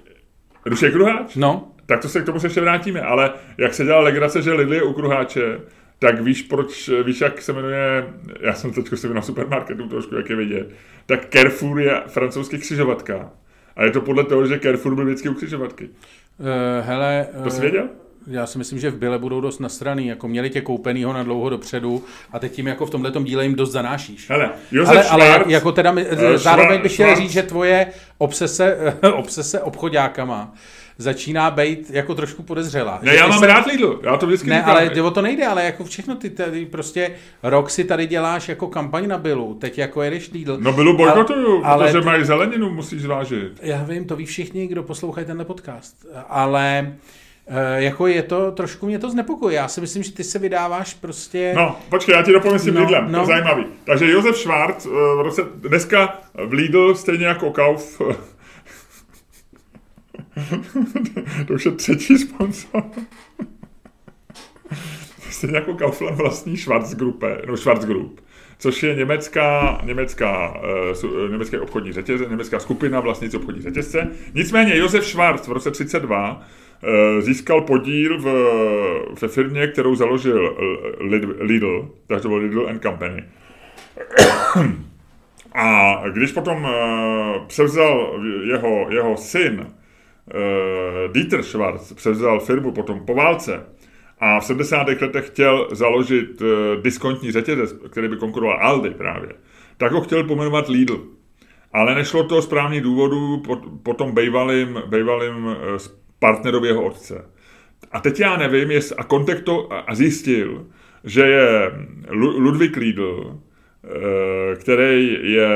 Rušej kruháč? No tak to se k tomu se ještě vrátíme, ale jak se dělá legrace, že Lidl je u kruháče, tak víš, proč, víš, jak se jmenuje, já jsem teď si na supermarketu trošku, jak je vidět, tak Carrefour je francouzský křižovatka. A je to podle toho, že Carrefour byl vždycky u křižovatky. Uh, hele... To jsi věděl? já si myslím, že v Byle budou dost nasraný, jako měli tě koupenýho na dlouho dopředu a teď tím jako v tomhle díle jim dost zanášíš. Hele, Josef ale, ale jako teda, uh, zároveň bych chtěl říct, že tvoje obsese, obsese obchodákama začíná být jako trošku podezřelá. Ne, já mám rád Lidl, já to vždycky Ne, říkám. ale o to nejde, ale jako všechno ty tady prostě rok si tady děláš jako kampaň na Bilu, teď jako jedeš Lidl. No Bilu bojkotuju, ale, protože ty... mají zeleninu, musíš zvážit. Já vím, to ví všichni, kdo poslouchají tenhle podcast, ale eh, jako je to, trošku mě to znepokojí. Já si myslím, že ty se vydáváš prostě... No, počkej, já ti dopovím s tím no, Lidlem, no. to je zajímavý. Takže Josef Schwarz, eh, v roce, dneska v Lidl, stejně jako Kauf, to už je třetí sponsor. Stejně jako Kaufland vlastní Schwarzgruppe, no Schwarz Group, což je německá, německá, uh, německé obchodní řetězce, německá skupina vlastnící obchodní řetězce. Nicméně Josef Schwarz v roce 32 uh, eh, získal podíl v, ve firmě, kterou založil Lidl, takže to byl Lidl and Company. A když potom převzal jeho, jeho syn Dieter Schwarz převzal firmu potom po válce a v 70. letech chtěl založit uh, diskontní řetězec, který by konkuroval Aldi právě, tak ho chtěl pomenovat Lidl. Ale nešlo to z právních důvodů po, po tom bejvalým, bejvalým uh, partnerovi jeho otce. A teď já nevím, jest, a kontakt to a zjistil, že je Ludwig Lidl, Eh, který je...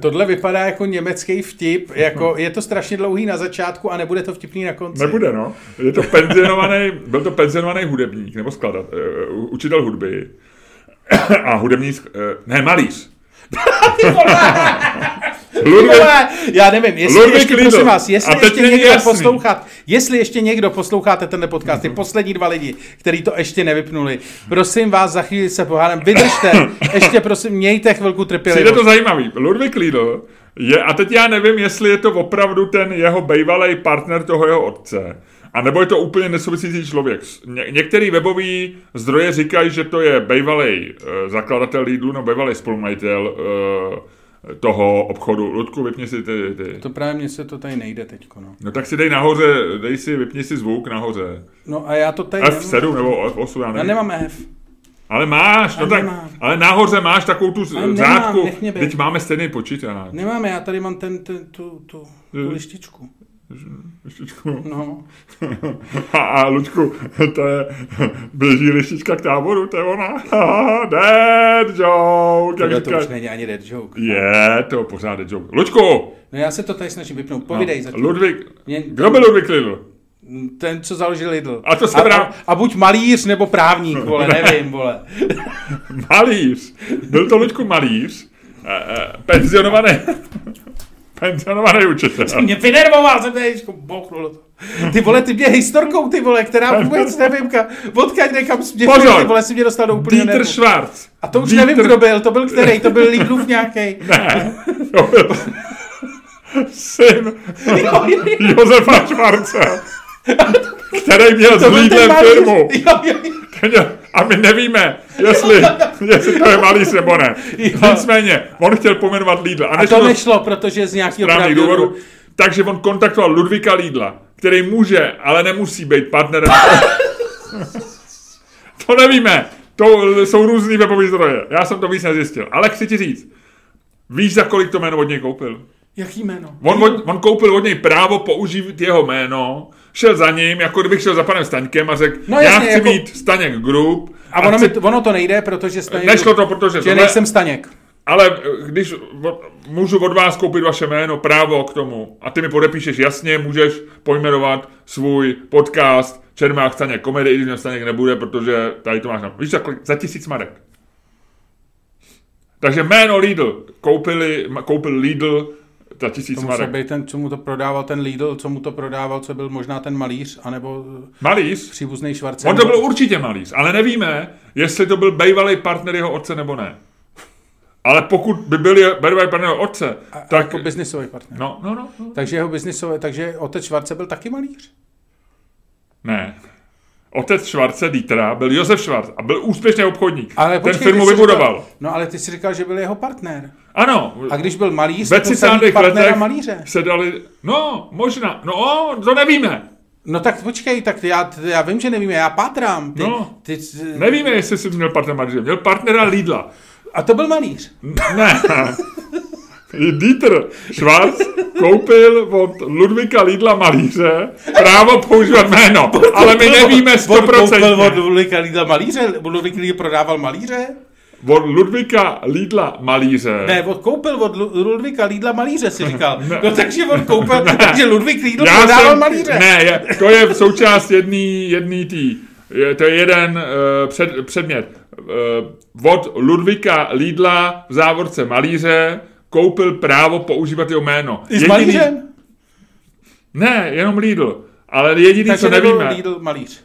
Tohle vypadá jako německý vtip, jako je to strašně dlouhý na začátku a nebude to vtipný na konci. Nebude, no. Je to penzionovaný, byl to penzionovaný hudebník, nebo skladat, uh, učitel hudby a hudební, uh, ne, malíř. Ludwig, já nevím, jestli Ludwig ještě, Lidl. prosím vás, jestli ještě někdo jasný. poslouchat, jestli ještě někdo posloucháte tenhle podcast, ty mhm. poslední dva lidi, kteří to ještě nevypnuli, prosím vás, za chvíli se pohádám, vydržte, ještě prosím, mějte chvilku trpělivost. Je to zajímavý, Ludwig Lidl je, a teď já nevím, jestli je to opravdu ten jeho bývalý partner toho jeho otce, a nebo je to úplně nesouvisící člověk. Ně- některý webový zdroje říkají, že to je bývalý uh, zakladatel Lidlu, nebo bývalý spolumajitel uh, toho obchodu. Ludku, vypni si ty, ty. To právě mně se to tady nejde teďko, no. No tak si dej nahoře, dej si, vypni si zvuk nahoře. No a já to tady F7 nebo F8, já Já nevím. nemám F. Ale máš, no Já tak, nemám. ale nahoře máš takovou tu nemám, řádku, teď máme stejný počítač. Nemáme, já tady mám ten, ten tu, tu, tu lištičku. Lištičku. No. A, a Luďku, to je, běží lištička k táboru, to je ona. Dead joke, jak Tohle to už není ani dead joke. Je, to pořád dead joke. Luďku! No já se to tady snažím vypnout. Povídej no, zatím. Ludvík, Mě- kdo byl Ludvík Lidl? Ten, co založil Lidl. A to jste a, brá- a, a, buď malíř nebo právník, vole, nevím, vole. Malíř. Byl to Luďku malíř, eh, eh, penzionovaný, penzionovaný učitel. Mě vynervoval, jsem tady bouchnul toho. Ty vole, ty mě historkou, ty vole, která vůbec nevím, ka, odkaď nekam směřuje, Pozor! ty vole, si mě dostal do úplného Dieter nervu. Schwarz. A to už Dieter- nevím, kdo byl, to byl který, to byl Lidlův nějaký. Ne, to byl syn Josefa Schwarze, který měl s Lidlem firmu. Jo, jo, jo. A my nevíme, jestli, jestli to je malíř nebo ne. Nicméně, on chtěl pomenovat Lidl. A, A to nešlo, protože z nějakého důvodů. Takže on kontaktoval Ludvíka Lidla, který může, ale nemusí být partnerem. to nevíme. To jsou různý webové zdroje. Já jsem to víc nezjistil. Ale chci ti říct, víš, za kolik to jméno od něj koupil? Jaký jméno? On, od, on koupil od něj právo použít jeho jméno, šel za ním, jako kdybych šel za panem Staňkem a řekl, No já chci jako- mít Staněk Group. A ono, chci, mi, to- ono to nejde, protože Staněk, Nešlo to, protože že tohle- nejsem Staněk. ale eh, když můžu od vás koupit vaše jméno, právo k tomu, a ty mi podepíšeš jasně, můžeš pojmenovat svůj podcast Čermák Staněk komedy, i když mě Staněk nebude, protože tady to máš na... Víš, za, tisíc marek. Takže jméno Lidl koupili, koupil Lidl za tisíc To musel marek. být ten, co mu to prodával, ten Lidl, co mu to prodával, co byl možná ten malíř, anebo eh, Malíř? příbuzný Švarce. On to byl určitě malíř, ale nevíme, jestli to byl bývalý partner jeho otce nebo ne. Ale pokud by byl bývalý partner jeho otce, tak... tak... Jako biznisový partner. No, no, no, no. Takže jeho biznisové, takže otec Švarce byl taky malíř? Ne. Otec Švarce Dietera byl Josef Švarc a byl úspěšný obchodník. Ale Ten počkej, firmu ty jsi vybudoval. Říkal, no ale ty si říkal, že byl jeho partner. Ano. A když byl malíř, ve to samý 30. partnera letech malíře. se dali... No, možná. No, to nevíme. No tak počkej, tak já, já vím, že nevíme, já pátrám. Ty, No. ty, Nevíme, jestli jsi měl partnera malíře. Měl partnera Lidla. a to byl malíř. Ne. Dieter Schwarz koupil od Ludvíka Lidla malíře právo používat jméno, ale my nevíme On koupil od 100%. Ludvíka Lidla malíře? Ludvík Lidl prodával malíře? Od Ludvíka Lidla malíře. Ne, od koupil od Lu- Ludvíka Lidla malíře, si říkal. Ne. No takže on koupil, takže Ludvík Lidl Já prodával jsem, malíře. Ne, je, to je součást jedný, jedný tý. Je, to je jeden uh, před, předmět. Uh, od Ludvíka Lidla v závorce malíře koupil právo používat jeho jméno. I s malířem? Ne, jenom Lidl. Ale jediný, Takže co nevíme. Lidl malíř.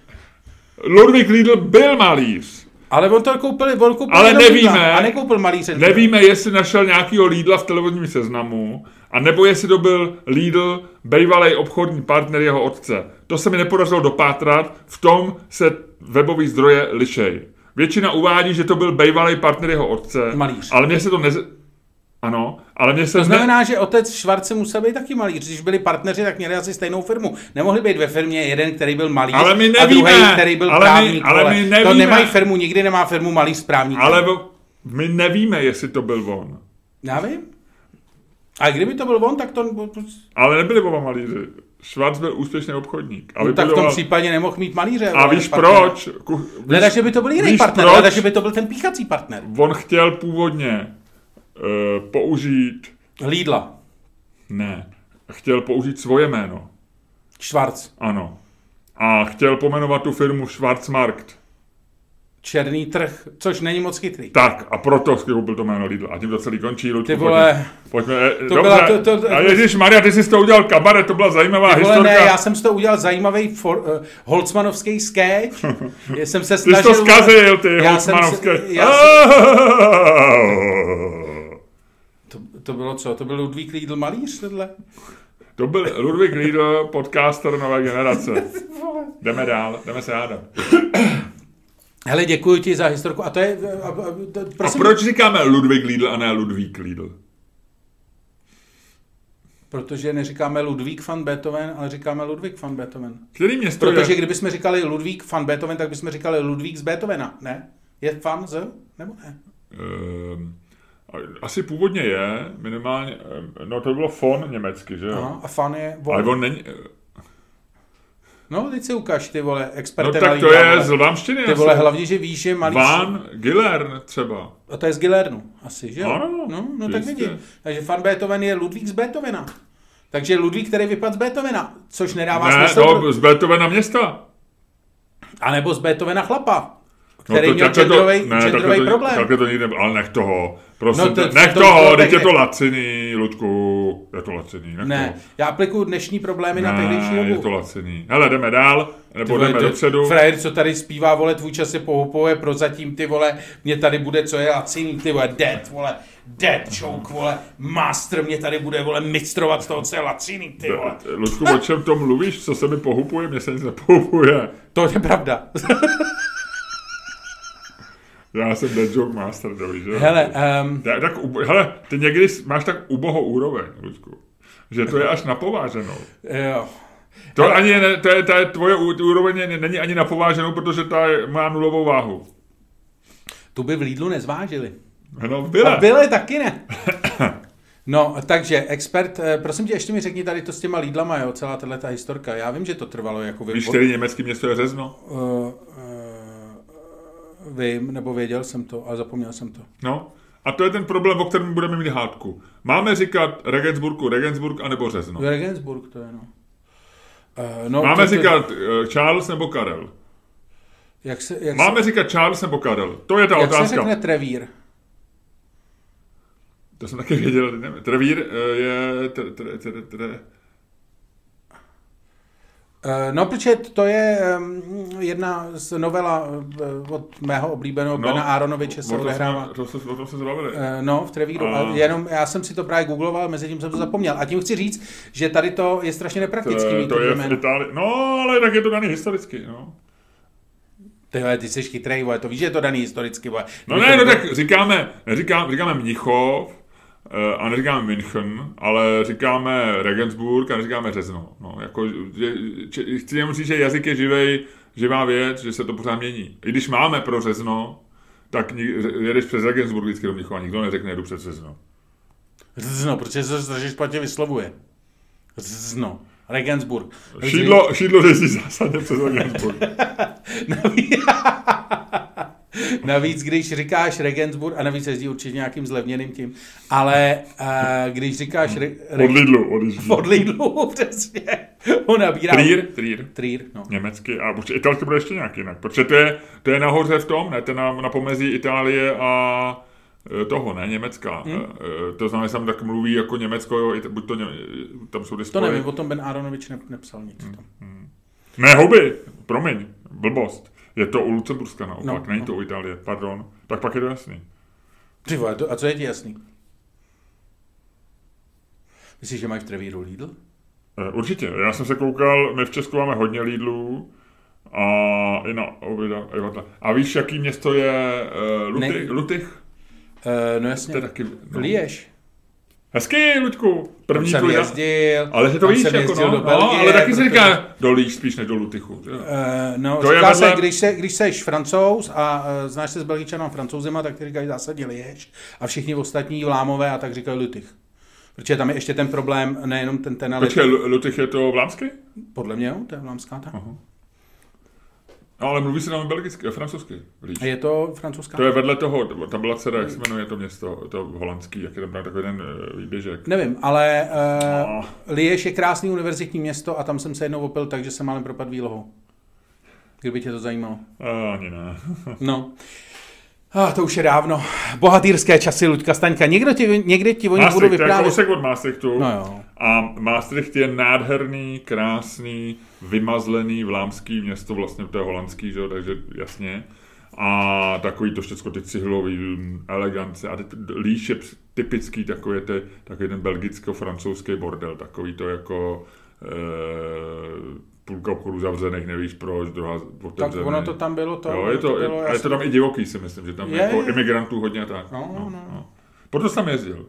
Ludvík Lidl byl malíř. Ale on to koupil, on koupil Ale nevíme. Lidla a nekoupil malíře. Nevíme, jestli našel nějakýho Lidla v televizním seznamu, a nebo jestli to byl Lidl, bývalý obchodní partner jeho otce. To se mi nepodařilo dopátrat, v tom se webový zdroje lišej. Většina uvádí, že to byl bývalý partner jeho otce, Malíř. ale mně se to nez... Ano, ale mně se To ne... znamená, že otec Švarce musel být taky malíř. Když byli partneři, tak měli asi stejnou firmu. Nemohli být ve firmě jeden, který byl malíř Ale my a druhý, nevíme. který byl Ale my- právník. ale vole. my To nevíme. nemají firmu, nikdy nemá firmu malíř právník. Ale vo- my nevíme, jestli to byl on. Já vím. A kdyby to byl on, tak to... Ale nebyli oba malíři. Schwarz byl úspěšný obchodník. A No, tak v tom případě nemohl mít malíře. A víš partnera. proč? Ku- víš- Leda, že by to byl jiný partner, proč? leda, že by to byl ten píchací partner. On chtěl původně použít, Lidla. ne, chtěl použít svoje jméno, Schwarz. ano. A chtěl pomenovat tu firmu Schwarzmarkt. Černý trh, což není moc chytrý. Tak, a proto si koupil to jméno Lidl. A tím to celý končí, Ludku, Ty vole, Pojďme, pojďme eh, to dobře. byla- to- to- a Ježíš Maria, ty jsi z toho udělal kabaret, to byla zajímavá ty vole, historka. ne, já jsem z toho udělal zajímavý for, uh, holcmanovský sketch. Já jsem se Ty jsi snažil... to zkazil, ty Já jsem Holzmanovské. se- já To, to bylo co? To byl Ludvík Lidl malíř, tohle? To byl Ludvík Lidl, podcaster nové generace. Jdeme dál, jdeme se hádat. Hele, děkuji ti za historku. A to je... A, a, to, A prosím, proč říkáme Ludvík Lidl a ne Ludvík Lidl? Protože neříkáme Ludvík van Beethoven, ale říkáme Ludvík van Beethoven. Který město Protože je? kdybychom říkali Ludvík van Beethoven, tak bychom říkali Ludvík z Beethovena, ne? Je fan z? Nebo ne? Ehm, asi původně je, minimálně, ehm, no to bylo fon německy, že jo? Aha, a fan je... Ale on není, No, teď si ukáž, ty vole, no experte tak to je z vlámštiny Ty vole, hlavně, že víš, že malý... Van Gillern třeba. A to je z Gilernu, asi, že jo? Ano, no, no tak vidím. Takže fan Beethoven je Ludvík z Beethovena. Takže Ludvík, který vypadl z Beethovena, což nedává Ne, smysl. no, z Beethovena města. A nebo z Beethovena chlapa, No který měl genderový, ne, takhle genderový to, problém. Takhle to nikde, ale nech toho. Prosím, No no to- to, nech to- toho, to- teď je to- to laciný, Ludku, je to laciný, nech Ne, toho. já aplikuju dnešní problémy na Ne, tehdejší je dobu. to laciný. Hele, jdeme dál, nebo Ty vole, jdeme to- dopředu. Frajer, co tady zpívá, vole, tvůj čas je pohupové, prozatím, ty vole, mě tady bude, co je laciný, ty vole, dead, vole, dead choke, vole, master mě tady bude, vole, mistrovat z toho, co je laciný, ty vole. Ludku, o čem to mluvíš? Co se mi pohupuje? Mně se nic nepohupuje. To je pravda. Já jsem dead joke master, dobrý, že? jo? Hele, um, Tak, tak, ub- hele, ty někdy máš tak ubohou úroveň, Ludku. Že to je až na pováženou. jo. To, ani ne, to je, to je tvoje úroveň není ani na pováženou, protože ta má nulovou váhu. Tu by v Lidlu nezvážili. No, A byla. byly taky ne. No, takže expert, eh, prosím tě, ještě mi řekni tady to s těma Lidlama, jo, celá tahle ta historka. Já vím, že to trvalo jako vy. Víš, který německý město je Řezno? Uh, uh, vím, nebo věděl jsem to, ale zapomněl jsem to. No. A to je ten problém, o kterém budeme mít hádku. Máme říkat Regensburgu Regensburg anebo Řezno. Regensburg to je, no. Uh, no Máme to, říkat eh, Charles nebo Karel. Jak se, jak Máme se, říkat Charles nebo Karel. To je ta jak se otázka. řekne Trevír? To jsem taky věděl. nevím. Trevír eh, je... Tre, tre, tre, tre. Uh, no, protože to je jedna z novela uh, od mého oblíbeného no, Bena Aronoviče se odehrává. To se, o tom se zbavili. Eh, No, v Trevíru. A- jenom já jsem si to právě googloval, mezi tím jsem to zapomněl. A tím chci říct, že tady to je strašně nepraktický to, to je v. Itálii. No, ale tak je to daný historicky, no. Tyhle, ty jsi chytrý, vole, to víš, že je to daný historicky, vole. No ne, no tak říkáme, neříkáme, říkáme Mnichov, eh, a neříkáme München, ale říkáme Regensburg a neříkáme Řezno. No, jako, že, či, chci jenom říct, že jazyk je živej, živá věc, že se to pořád mění. I když máme pro Řezno, tak jedeš přes Regensburg vždycky do Mnichova, nikdo neřekne, jedu přes Řezno. Zno, protože se strašně špatně vyslovuje. Zno. Regensburg. Šídlo, šídlo jezdí zásadně přes Regensburg. Navíc, když říkáš Regensburg, a navíc jezdí určitě nějakým zlevněným tím, ale uh, když říkáš re, Od re, Lidlu odjíždí. od Lidlu, přesně, on nabírá... Trier, Trier. Trier, no. Německy a určitě italsky bude ještě nějak jinak, protože to je, to je nahoře v tom, ne, to je na, na pomezí Itálie a e, toho, ne, Německa. Hmm. To znamená, že tam tak mluví jako Německo, jo, buď to, ně, tam jsou ty To nevím, o tom Ben Aronovič ne, nepsal nic. Hmm. Tam. Ne, huby, promiň, blbost. Je to u Lucemburska naopak, No, není no. to u Itálie, pardon. Tak pak je to jasný. Ty vole, to, a co je ti jasný? Myslíš, že mají v Trevíru Lidl? E, Určitě, já jsem se koukal, my v Česku máme hodně Lidlů, a i na oběda. A víš, jaký město je uh, Lutych? Ne. Lutych? Uh, no To jasně. je taky... No. Lieš. Hezky, Luďku. První jsem jezdil. Ale že to víš, jako jezdil no, do no, Belgie, ale taky se protože- říká do Líž spíš než do Lutychu. Uh, no, je říká se, když, se, když seš francouz a uh, znáš se s belgičanem francouzema, tak ty říkají zásadně Lieš a všichni ostatní vlámové a tak říkají Lutych. Protože tam je ještě ten problém, nejenom ten ten, ale Počkej, Lu- Lutych je to vlámsky? podle mě, jo, to je vlámská ta. No, ale mluví se tam belgicky, francouzsky. Líž. A je to francouzská? To je vedle toho, tam byla dcera, jak se jmenuje to město, to holandský, jak je tam takový ten eh, výběžek. Nevím, ale uh, No. Lieš je krásný univerzitní město a tam jsem se jednou opil tak, že jsem málem propad výlohou. Kdyby tě to zajímalo. A, ani ne. No. Ah, to už je dávno. Bohatýrské časy, Luďka Staňka. Někdo ti, někdy ti o nich budu Maastricht, to je vyprávět. kousek od Maastrichtu. No jo. A Maastricht je nádherný, krásný, vymazlený vlámský město, vlastně to je holandský, že jo, takže jasně. A takový to všechno ty cihlový mm, elegance. A teď Líš je ps- typický takový, ty, takový ten belgicko-francouzský bordel, takový to jako e, půlka obchodu zavřených, nevíš proč, druhá Tak otevřený. ono to tam bylo to. Jo, je to, bylo, je, já je to tam i divoký, si myslím, že tam Je, jako je. imigrantů hodně a tak. No, no. Proto jsem tam jezdil.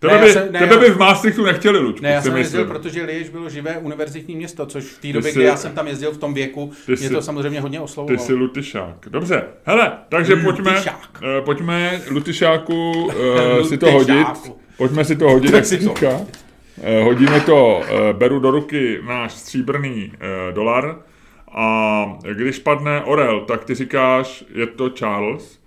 Tebe, Ne, by, se- ne, tebe by v Maastrichtu nechtěli, Lučku, Ne, já jsem jezdil, protože Liež bylo živé univerzitní město, což v té době, jsi- kdy já jsem tam jezdil v tom věku, ty mě jsi- to samozřejmě hodně Ty oslovovalo. jsi Lutyšák. Dobře, hele, takže pojďme, Lutyšák. eh, pojďme Lutyšáku uh, si to hodit. Pojďme si to hodit, jak si to říká. Eh, hodíme to, eh, beru do ruky náš stříbrný eh, dolar a když padne Orel, tak ty říkáš, je to Charles.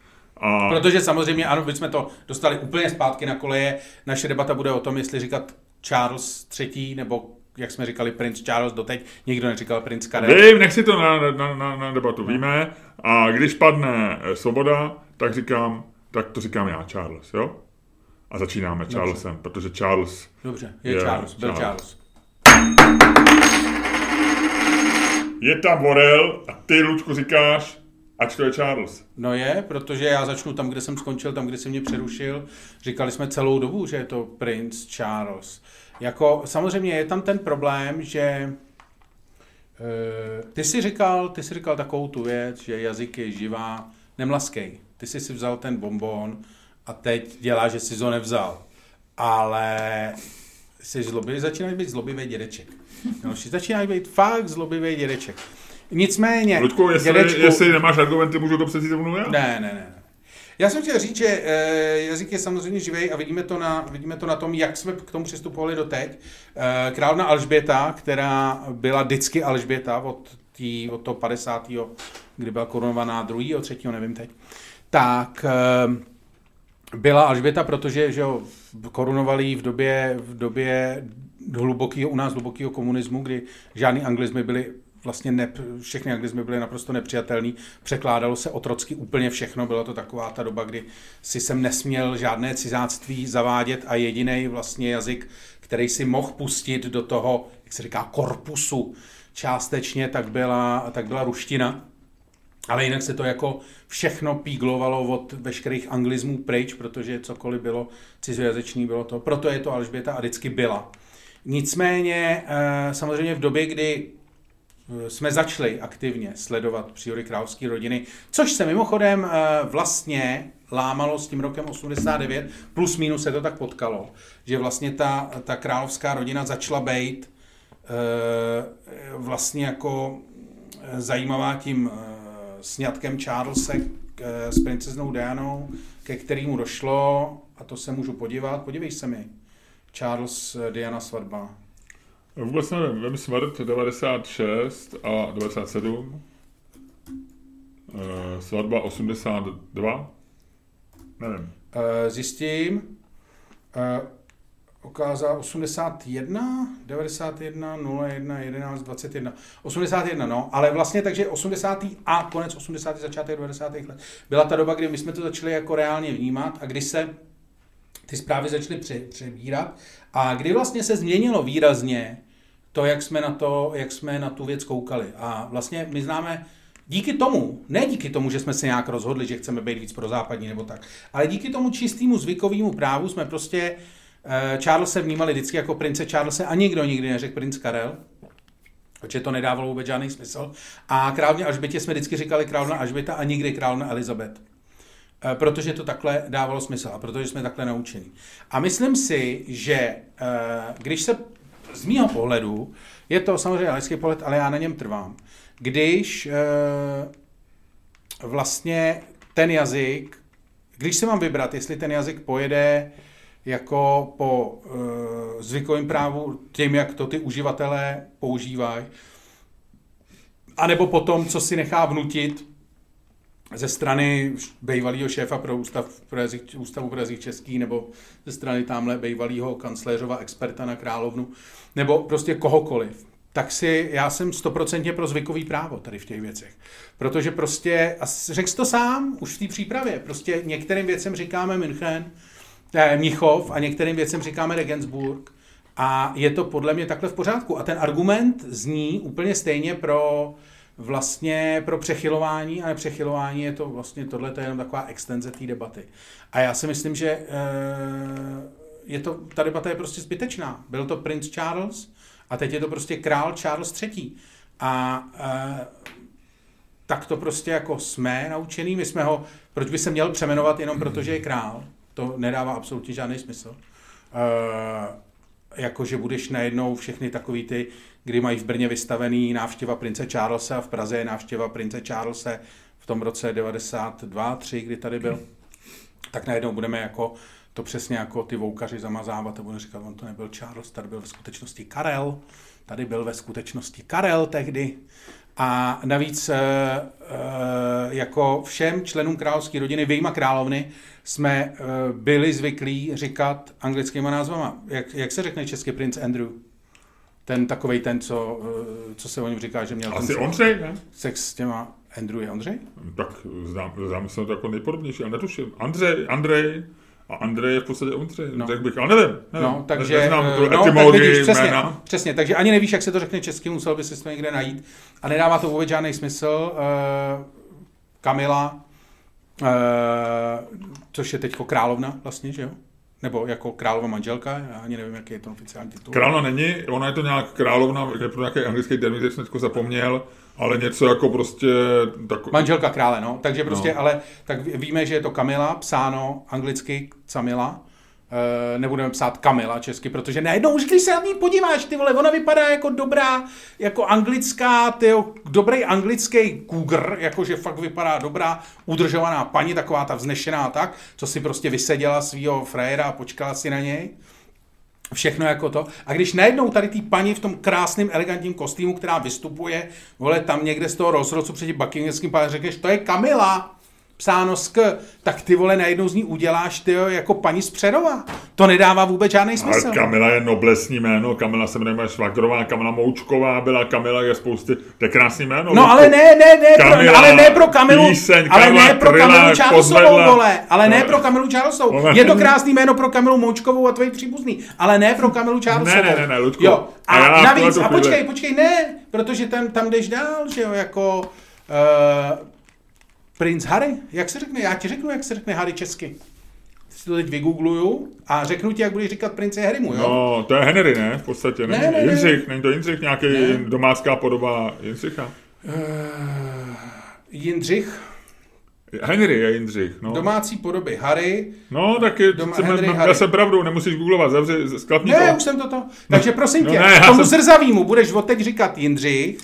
A Protože samozřejmě, ano, bychom to dostali úplně zpátky na koleje. Naše debata bude o tom, jestli říkat Charles III. nebo jak jsme říkali, princ Charles doteď. Nikdo neříkal princ Karel. Vím, nech si to na, na, na, na debatu, víme. A když padne eh, Svoboda, tak říkám, tak to říkám já, Charles, jo? A začínáme Charlesem, protože Charles Dobře, je, Je Charles, byl Charles. Charles. je tam Orel a ty, Lučku, říkáš, ať to je Charles. No je, protože já začnu tam, kde jsem skončil, tam, kde jsi mě přerušil. Říkali jsme celou dobu, že je to princ Charles. Jako, samozřejmě je tam ten problém, že eh, ty si říkal, ty si říkal takovou tu věc, že jazyk je živá, nemlaskej. Ty jsi si vzal ten bonbon a teď dělá, že jsi ho nevzal. Ale jsi zlobivý, začínáš být zlobivý dědeček. No, začínáš být fakt zlobivý dědeček. Nicméně, Lučku, jestli, dědečku- jestli nemáš argumenty, můžu to přeci rovnou já? ne, ne, ne. Já jsem chtěl říct, že e, jazyk je samozřejmě živý a vidíme to, na, vidíme to na tom, jak jsme k tomu přistupovali doteď. E, královna Alžběta, která byla vždycky Alžběta od, tý, od toho 50. kdy byla korunovaná druhýho, třetího, nevím teď, tak e, byla Alžběta, protože že jo, korunovali ji v době, v době hlubokého, u nás hlubokého komunismu, kdy žádný anglizmy byly vlastně ne, všechny anglizmy byly naprosto nepřijatelný. Překládalo se otrocky úplně všechno. Byla to taková ta doba, kdy si sem nesměl žádné cizáctví zavádět a jediný vlastně jazyk, který si mohl pustit do toho, jak se říká, korpusu částečně, tak byla, tak byla ruština. Ale jinak se to jako všechno píglovalo od veškerých anglismů pryč, protože cokoliv bylo cizojazyčný, bylo to. Proto je to Alžběta a vždycky byla. Nicméně eh, samozřejmě v době, kdy jsme začali aktivně sledovat příhody královské rodiny, což se mimochodem eh, vlastně lámalo s tím rokem 89, plus minus se to tak potkalo, že vlastně ta, ta královská rodina začala být eh, vlastně jako eh, zajímavá tím eh, sňatkem Charlese k- s princeznou Dianou, ke kterému došlo, a to se můžu podívat, podívej se mi, Charles eh, Diana svatba. Vůbec nevím, vím smrt 96 a 97. Eh, Svatba 82. Nevím. Eh, Zjistím, eh, ukázal 81, 91, 01, 11, 21, 81, no, ale vlastně takže 80. a konec 80. začátek 90. let byla ta doba, kdy my jsme to začali jako reálně vnímat a kdy se ty zprávy začaly pře- přebírat a kdy vlastně se změnilo výrazně to, jak jsme na to, jak jsme na tu věc koukali. A vlastně my známe díky tomu, ne díky tomu, že jsme se nějak rozhodli, že chceme být víc pro západní nebo tak, ale díky tomu čistému zvykovému právu jsme prostě eh, Charlese vnímali vždycky jako prince Charlese a nikdo nikdy neřekl princ Karel, protože to nedávalo vůbec žádný smysl. A královně Alžbětě jsme vždycky říkali královna Alžběta a nikdy královna Elizabeth. Eh, Protože to takhle dávalo smysl a protože jsme takhle naučeni. A myslím si, že eh, když se z mýho pohledu, je to samozřejmě lidský pohled, ale já na něm trvám, když eh, vlastně ten jazyk, když se mám vybrat, jestli ten jazyk pojede jako po uh, zvykovém právu tím, jak to ty uživatelé používají, anebo po tom, co si nechá vnutit ze strany bývalého šéfa pro ústav pro jazyk, Ústavu pro jazyk český, nebo ze strany tamhle bývalého kancléřova experta na královnu, nebo prostě kohokoliv, tak si, já jsem stoprocentně pro zvykový právo tady v těch věcech. Protože prostě, a řekl to sám už v té přípravě, prostě některým věcem říkáme München, eh, Mnichov a některým věcem říkáme Regensburg a je to podle mě takhle v pořádku. A ten argument zní úplně stejně pro vlastně pro přechylování a nepřechylování je to vlastně tohle to je jenom taková extenze té debaty. A já si myslím, že eh, je to, ta debata je prostě zbytečná. Byl to princ Charles a teď je to prostě král Charles III. A eh, tak to prostě jako jsme naučený, my jsme ho, proč by se měl přeměnovat jenom proto, že je král, to nedává absolutně žádný smysl. jako že budeš najednou všechny takový ty, kdy mají v Brně vystavený návštěva prince Charlesa a v Praze je návštěva prince Charlesa v tom roce 92, 3, kdy tady byl, tak najednou budeme jako to přesně jako ty voukaři zamazávat a budeme říkat, on to nebyl Charles, tady byl ve skutečnosti Karel, tady byl ve skutečnosti Karel tehdy. A navíc e, e, jako všem členům královské rodiny, vyjma královny, jsme e, byli zvyklí říkat anglickýma názvama. Jak, jak se řekne český princ Andrew? Ten takový ten, co, co se o něm říká, že měl Asi ten Ondřej, ne? sex s těma Andrew je Ondřej? Tak znám, znám se to jako nejpodobnější, ale netuším. Andřej, Andrej, a Andrej je v podstatě Ondřej, no. tak bych, ale nevím. nevím No, takže, neznám tu no, etymologii tak vidíš, přesně, jména. přesně, takže ani nevíš, jak se to řekne česky, musel by si to někde najít. A nedává to vůbec žádný smysl. Uh, Kamila, uh, což je teďko královna vlastně, že jo? Nebo jako královna manželka, já ani nevím, jaký je to oficiální titul. Královna není, ona je to nějak královna, je pro nějaký anglický termín, který jsem teďko zapomněl, ale něco jako prostě... Tak... Manželka krále, no. Takže prostě, No. ale tak ví- víme, že je to Kamila, psáno anglicky Camila. E, nebudeme psát Kamila česky, protože najednou už, když se na ní podíváš, ty vole, ona vypadá jako dobrá, jako anglická, tyjo, dobrý anglický kůgr, jakože fakt vypadá dobrá, udržovaná paní, taková ta vznešená tak, co si prostě vyseděla svýho frajera a počkala si na něj. Všechno jako to. A když najednou tady ty paní v tom krásném, elegantním kostýmu, která vystupuje, vole, tam někde z toho rozhodcu před tím Buckinghamským řekneš, to je Kamila, psáno sk, tak ty vole najednou z ní uděláš ty jako paní z Přerova. To nedává vůbec žádný smysl. Ale Kamila je noblesní jméno, Kamila se jmenuje švagrová, Kamila Moučková byla, Kamila je spousty, to je krásný jméno. No ale ne, ne, ne, Kamila, pro, ale ne pro Kamilu, píseň, ale Karla ne pro Kryla, Kamilu Pozvedla. vole, ale ne No. pro Kamilu. Ona- Je to krásný jméno pro Kamilu Moučkovou a tvoji příbuzný, ale ne pro Kamilu Charlesovou. Ne, ne, ne, ne, Ludku. Jo, a, A navíc, a počkej, počkej, ne, protože tam, tam jdeš dál, že jo, jako uh, Prince Harry, jak se řekne, já ti řeknu, jak se řekne Harry česky. Si to teď vygoogluju a řeknu ti, jak budeš říkat prince Harrymu, jo? No, to je Henry, ne? V podstatě, ne? Ne, ne, ne. Jindřich, není to Jindřich, nějaký Ne. domácká podoba Jindřicha? Uh, Jindřich, Henry je Jindřich, no. domácí podoby Harry, No, tak je, Doma- chceme, Henry Harry. jsem pravdu, nemusíš googlovat, zavři, sklapni Ne, to. už jsem to to. Takže prosím no tě, ne, já tomu jsem- zrzavýmu budeš od teď říkat Jindřich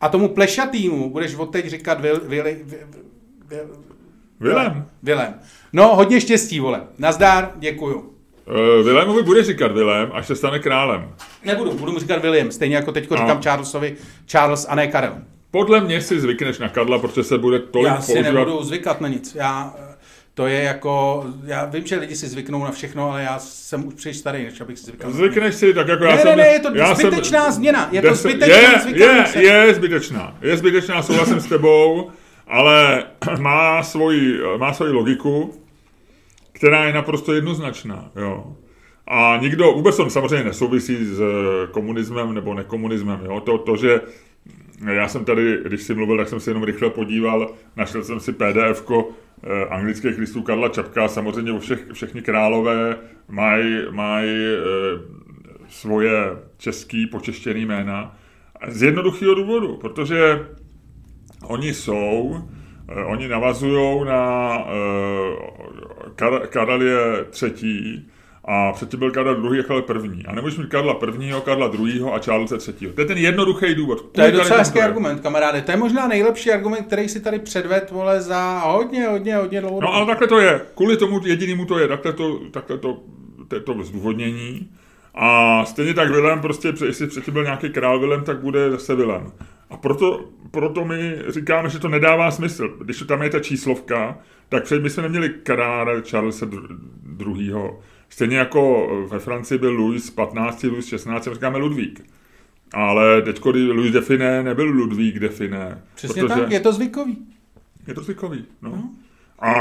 a tomu plešatýmu budeš od teď říkat Vil, Vil, Vil, Vilém. Vilém. No, hodně štěstí, vole. Nazdár, děkuju. Uh, Vilémovi bude říkat Vilém, až se stane králem. Nebudu, budu mu říkat William, stejně jako teďko No. říkám Charlesovi Charles a ne Karel. Podle mě si zvykneš na Karla, protože se bude tolik Já si používat. nebudu zvykat na nic. Já, eh, to je jako, já vím, že lidi si zvyknou na všechno, ale já jsem už příliš starý, než abych si zvykal. Zvykneš si, tak jako já Ne, jsem... ne, ne, je to já jsem- zbytečná změna. Je to zbytečný je, je, se. je zbytečná. Je zbytečná, souhlasím s tebou, ale má svoji, má svoji logiku, která je naprosto jednoznačná. Jo. A nikdo, vůbec to samozřejmě nesouvisí s eh, komunismem nebo nekomunismem. Jo. To, to, že já jsem tady, když jsi mluvil, tak jsem si jenom rychle podíval, našel jsem si pdf eh, anglických listů Karla Čapka, samozřejmě všech, všechny králové mají maj, eh, svoje český počeštěný jména. Z jednoduchého důvodu, protože oni jsou, eh, oni navazují na eh, Kar- Karel je třetí a předtím byl Karel druhý a Karel první. A nemůžeš mít Karla prvního, Karla druhého a Charlesa třetího. To je ten jednoduchý důvod. To je docela hezký argument, kamaráde. To je možná nejlepší argument, který si tady předved, vole, za hodně, hodně, hodně dlouho. No ale takhle to je. Kvůli tomu jedinému to je. Takhle to, takhle to, to, je to zdůvodnění. A stejně tak Vilém, prostě, jestli předtím byl nějaký král Vilém, tak bude zase Vilém. A proto, proto my říkáme, že to nedává smysl. Když tam je ta číslovka, tak před my jsme neměli krále Charlesa II. Stejně jako ve Francii byl Louis 15, Louis 16, my říkáme Ludvík. Ale teďko, kdy Louis Define nebyl Ludvík Define. Přesně tak, je to zvykový. Je to zvykový, no. A,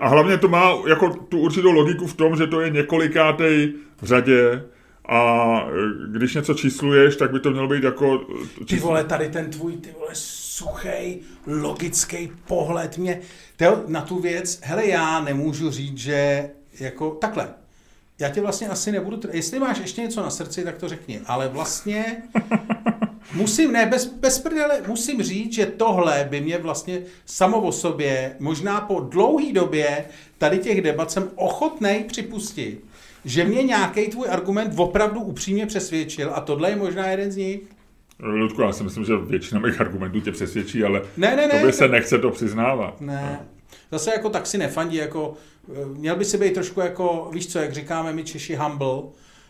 a hlavně to má jako tu určitou logiku v tom, že to je několikátej v řadě a e, když něco čísluješ, tak by to mělo být jako... Ty vole, tady ten tvůj, ty vole, suchý, logický pohled mě, teo, na tu věc, hele, já nemůžu říct, že jako takhle. Já tě vlastně asi nebudu, jestli máš ještě něco na srdci, tak to řekni, ale vlastně musím, ne, bez, bez prdele, musím říct, že tohle by mě vlastně samo o sobě, možná po dlouhý době tady těch debat jsem ochotnej připustit, že mě nějaký tvůj argument opravdu upřímně přesvědčil a tohle je možná jeden z nich. Ludku, já si myslím, že většina mých argumentů tě přesvědčí, ale Ne, ne, ne. tobě se nechce to přiznávat. Ne. Zase jako tak si nefandí, jako eh, měl by si být trošku jako, víš co, jak říkáme my Češi humble,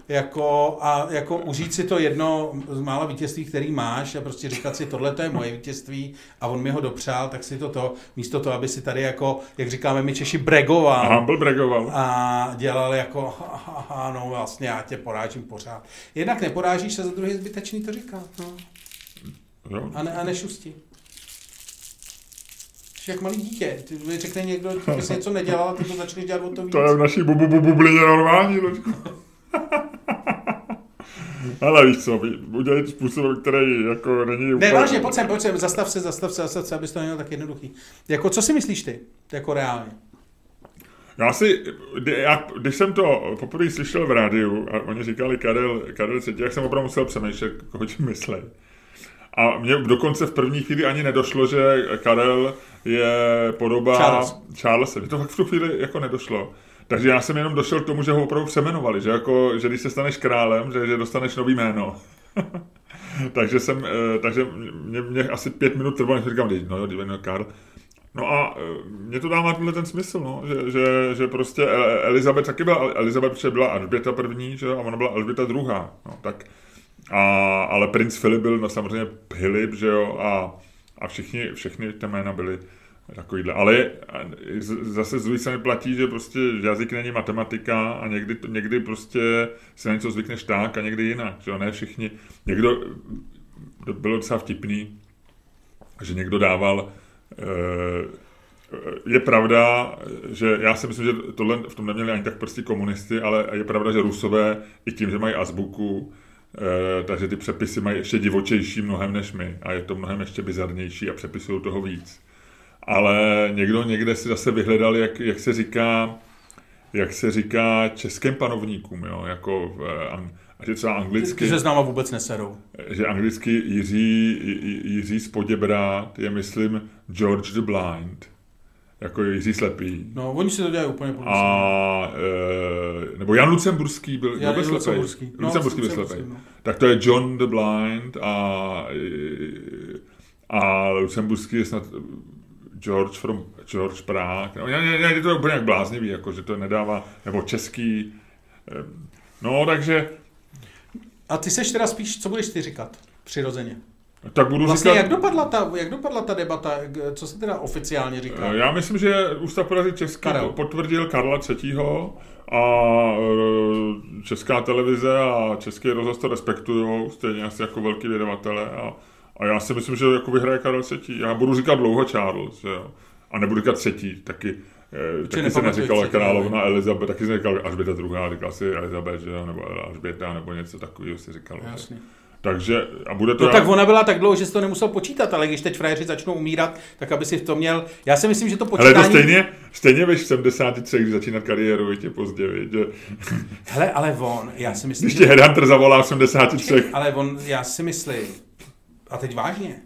jako, a jako užít si to jedno z mála vítězství, který máš a prostě říkat si, tohle to je moje vítězství a on mi ho dopřál, tak si to to, místo toho, aby si tady jako, jak říkáme my Češi, bregoval. A Humble bregoval. A dělal jako, ano, vlastně já tě porážím pořád. Jednak neporážíš a za druhé je zbytečný to říkat. No. Jo? A, ne, a nešustí. Jak malý dítě. Ty řekne někdo, že jsi něco nedělal, ty to začneš dělat o to víc. To je v naší bubu bu, bublině normální. Ale víš co, udělej způsobem, který jako není Ne, úplně... vážně, pojď sem, pojď sem, zastav se, zastav se, zastav se, abys to neměl tak jednoduchý. Jako, co si myslíš ty, jako reálně? Já si, já, když jsem to poprvé slyšel v rádiu a oni říkali Karel, Karel Třetí, jak jsem opravdu musel přemýšlet, koho tím myslej. A mně dokonce v první chvíli ani nedošlo, že Karel je podoba Charles. Charlesa. Mně to fakt v tu chvíli jako nedošlo. Takže já jsem jenom došel k tomu, že ho opravdu přemenovali, že, jako, že když se staneš králem, že, že dostaneš nový jméno. takže jsem, eh, takže mě, mě, asi pět minut trvalo, než říkám, "Dej, no jo, dívej, no, Karl. No a eh, mě to dává tenhle ten smysl, no, že, že, že prostě El- Elizabeth taky byla, Elizabeth byla Alžběta první, že, a ona byla Alžběta druhá, no, tak, a, ale princ Filip byl no, samozřejmě Philip, že jo, a, a všichni, všechny ty jména byly takovýhle. Ale zase z druhé strany platí, že prostě jazyk není matematika a někdy, někdy prostě se na něco zvykneš tak a někdy jinak, že ne všichni. Někdo, bylo docela vtipný, že někdo dával eh, je pravda, že já si myslím, že tohle v tom neměli ani tak prostě komunisty, ale je pravda, že Rusové i tím, že mají azbuku, eh, takže ty přepisy mají ještě divočejší mnohem než my a je to mnohem ještě bizarnější a přepisují toho víc. Ale někdo někde si zase vyhledal, jak, jak se říká, jak se říká českým panovníkům, jo, jako v, eh, ať je třeba anglicky Ty se s náma vůbec neserou. že anglicky Jiří, Jiří z Poděbrát je, myslím, George the Blind. Jako Jiří Slepý. No, oni si to dělají úplně podle. A, e, nebo Jan Lucemburský byl, Jan byl slepý. Lucemburský. No, Lucemburský byl slepý. no. Tak to je John the Blind a, e, a Lucemburský je snad George from George Prague. No, je to úplně jak bláznivý, jako, že to nedává, nebo český. No, takže A ty seš teda spíš, co budeš ty říkat? Přirozeně. tak budu Vlastně říkat... jak dopadla, ta, jak dopadla ta debata, co se teda oficiálně říká? Eh, Já myslím, že Ústav porazit Český Karel. potvrdil Karla III. a eh, Česká televize a Český rozhlas to respektují, stejně asi jako velký vydavatele a, a já si myslím, že jako vyhraje Karel III. Já budu říkat dlouho Charles, že jo. A nebudu říkat třetí, taky, eh, taky se neříkala třetí, královna Elizabeth, taky se neříkal Alžběta druhá, říkal si Elizabeth, že jo, nebo Alžběta, nebo něco takového si říkalo. že? Jasně. Takže, a bude to... No já- tak ona byla tak dlouho, že jsi to nemusel počítat, ale když teď frajeři začnou umírat, tak aby si v tom měl... Já si myslím, že to Ale počítání... to stejně, stejně veš v 73, když začínat kariéru, je pozdě, viď, že Hele, ale on, já si myslím, když tě Headhunter zavolá v 73. Ale on, já si myslím, a teď vážně,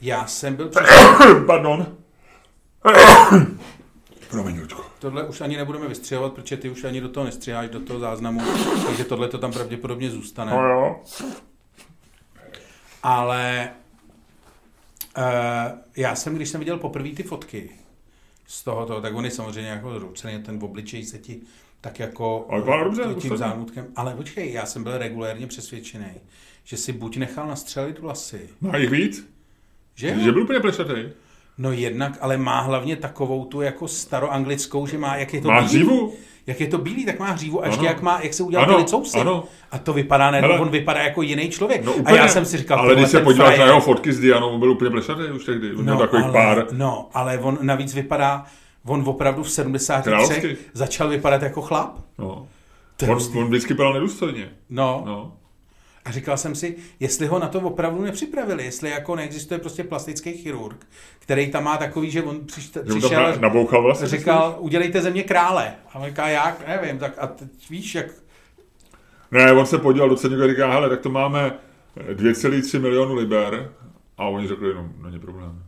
já jsem byl Pardon. Promiň. Tohle už ani nebudeme vystřihovat, protože ty už ani do toho nestřiháš, do toho záznamu, takže tohle to tam pravděpodobně zůstane. No jo. Ale uh, já jsem, když jsem viděl poprvé ty fotky z tohoto, tak on je samozřejmě jako zroucený, ten v obličej se ti tak jako Ale dobře, tím zámutkem. Ale počkej, já jsem byl regulérně přesvědčený, že si buď nechal nastřelit vlasy, Má jich víc? že? Že byl úplně plešatý. No jednak, ale má hlavně takovou tu jako staroanglickou, že má, jak je to Má bílý. hřívu? Jak je to bílý, tak má hřívu a ještě Ano. jak, má, jak se udělal Ano, licousy. ano. A to vypadá, ne, Hele. on vypadá jako jiný člověk. No a úplně. já jsem si říkal, ale když se podíváš frajer- na jeho fotky s Dianou, byl úplně plešatý už tehdy. On měl no, takových ale, pár. No, ale on navíc vypadá, on opravdu v 73 Královsky. začal vypadat jako chlap. No. On, on vždycky byl nedůstojně. No. No. A říkal jsem si, jestli ho na to opravdu nepřipravili, jestli jako neexistuje prostě plastický chirurg, který tam má takový, že on přiš, přišel na- a nabouchal vlastně. říkal, udělejte ze mě krále. A on říká, jak, nevím, tak a teď víš, jak Ne, on se podíval do ceníku a říká, hele, tak to máme 2,3 milionu liber. A oni řekli, no, není problém.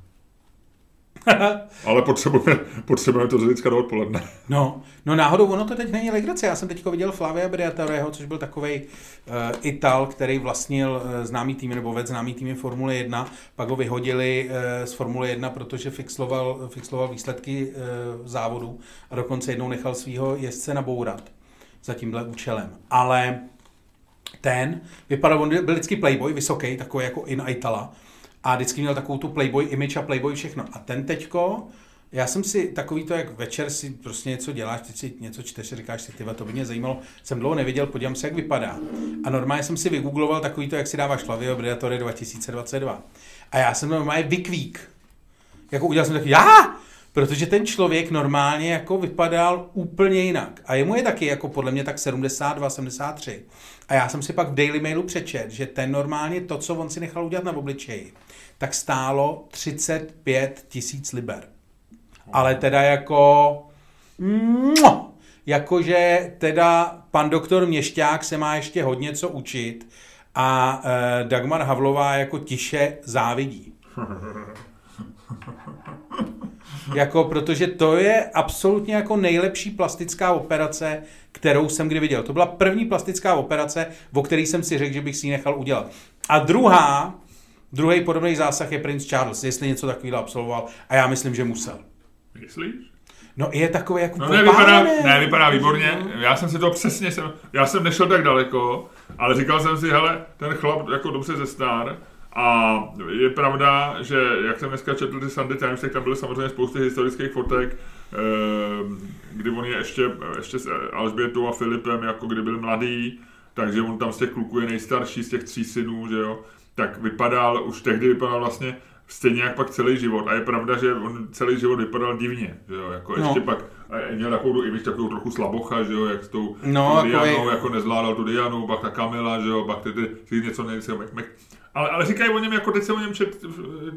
Ale potřebujeme, potřebujeme to z do odpoledne. No, no náhodou ono to teď není legrace. Já jsem teď viděl Flavia Briatoreho, což byl takový uh, Ital, který vlastnil uh, známý tým, nebo vedl známý tým Formule 1, pak ho vyhodili uh, z Formule 1, protože fixloval, fixloval výsledky uh, závodu a dokonce jednou nechal svého jezdce nabourat za tímhle účelem. Ale ten vypadal, on byl vždycky playboy, vysoký, takový jako in Itala, a vždycky měl takovou tu playboy image a playboy všechno. A ten teďko, já jsem si takový to, jak večer si prostě něco děláš, teď si něco čteš, říkáš si, tyva, to by mě zajímalo, jsem dlouho neviděl, podívám se, jak vypadá. A normálně jsem si vygoogloval takový to, jak si dáváš Flavio Predatory 2022. A já jsem normálně vykvík. Jako udělal jsem tak, já! Protože ten člověk normálně jako vypadal úplně jinak. A jemu je taky jako podle mě tak 72, 73. A já jsem si pak v Daily Mailu přečet, že ten normálně to, co on si nechal udělat na obličeji, tak stálo 35 tisíc liber. Ale teda jako... Jakože teda pan doktor Měšťák se má ještě hodně co učit a e, Dagmar Havlová jako tiše závidí. Jako, protože to je absolutně jako nejlepší plastická operace, kterou jsem kdy viděl. To byla první plastická operace, o který jsem si řekl, že bych si ji nechal udělat. A druhá, druhý podobný zásah je Prince Charles, jestli něco takového absolvoval. A já myslím, že musel. Myslíš? No je takový jako No ne, vypadá, ne, vypadá výborně. Já jsem si to přesně, jsem, já jsem nešel tak daleko, ale říkal jsem si, hele, ten chlap jako dobře ze star, a je pravda, že jak jsem dneska četl ty Sunday Times, tak tam byly samozřejmě spousty historických fotek, eh, kdy on je ještě, ještě s Alžbětou a Filipem, jako kdy byl mladý, takže on tam z těch kluků je nejstarší z těch tří synů, že jo, tak vypadal, už tehdy vypadal vlastně stejně jak pak celý život. A je pravda, že on celý život vypadal divně, že jo, jako no. ještě pak a měl takovou tu image, takovou trochu slabocha, že jo, jak s tou, no, tou Dianou, jako nezvládal tu Dianu, pak ta Kamila, že jo, pak ty, ty, ty něco nejvíce, ale, ale říkají o něm, jako teď se o něm čet,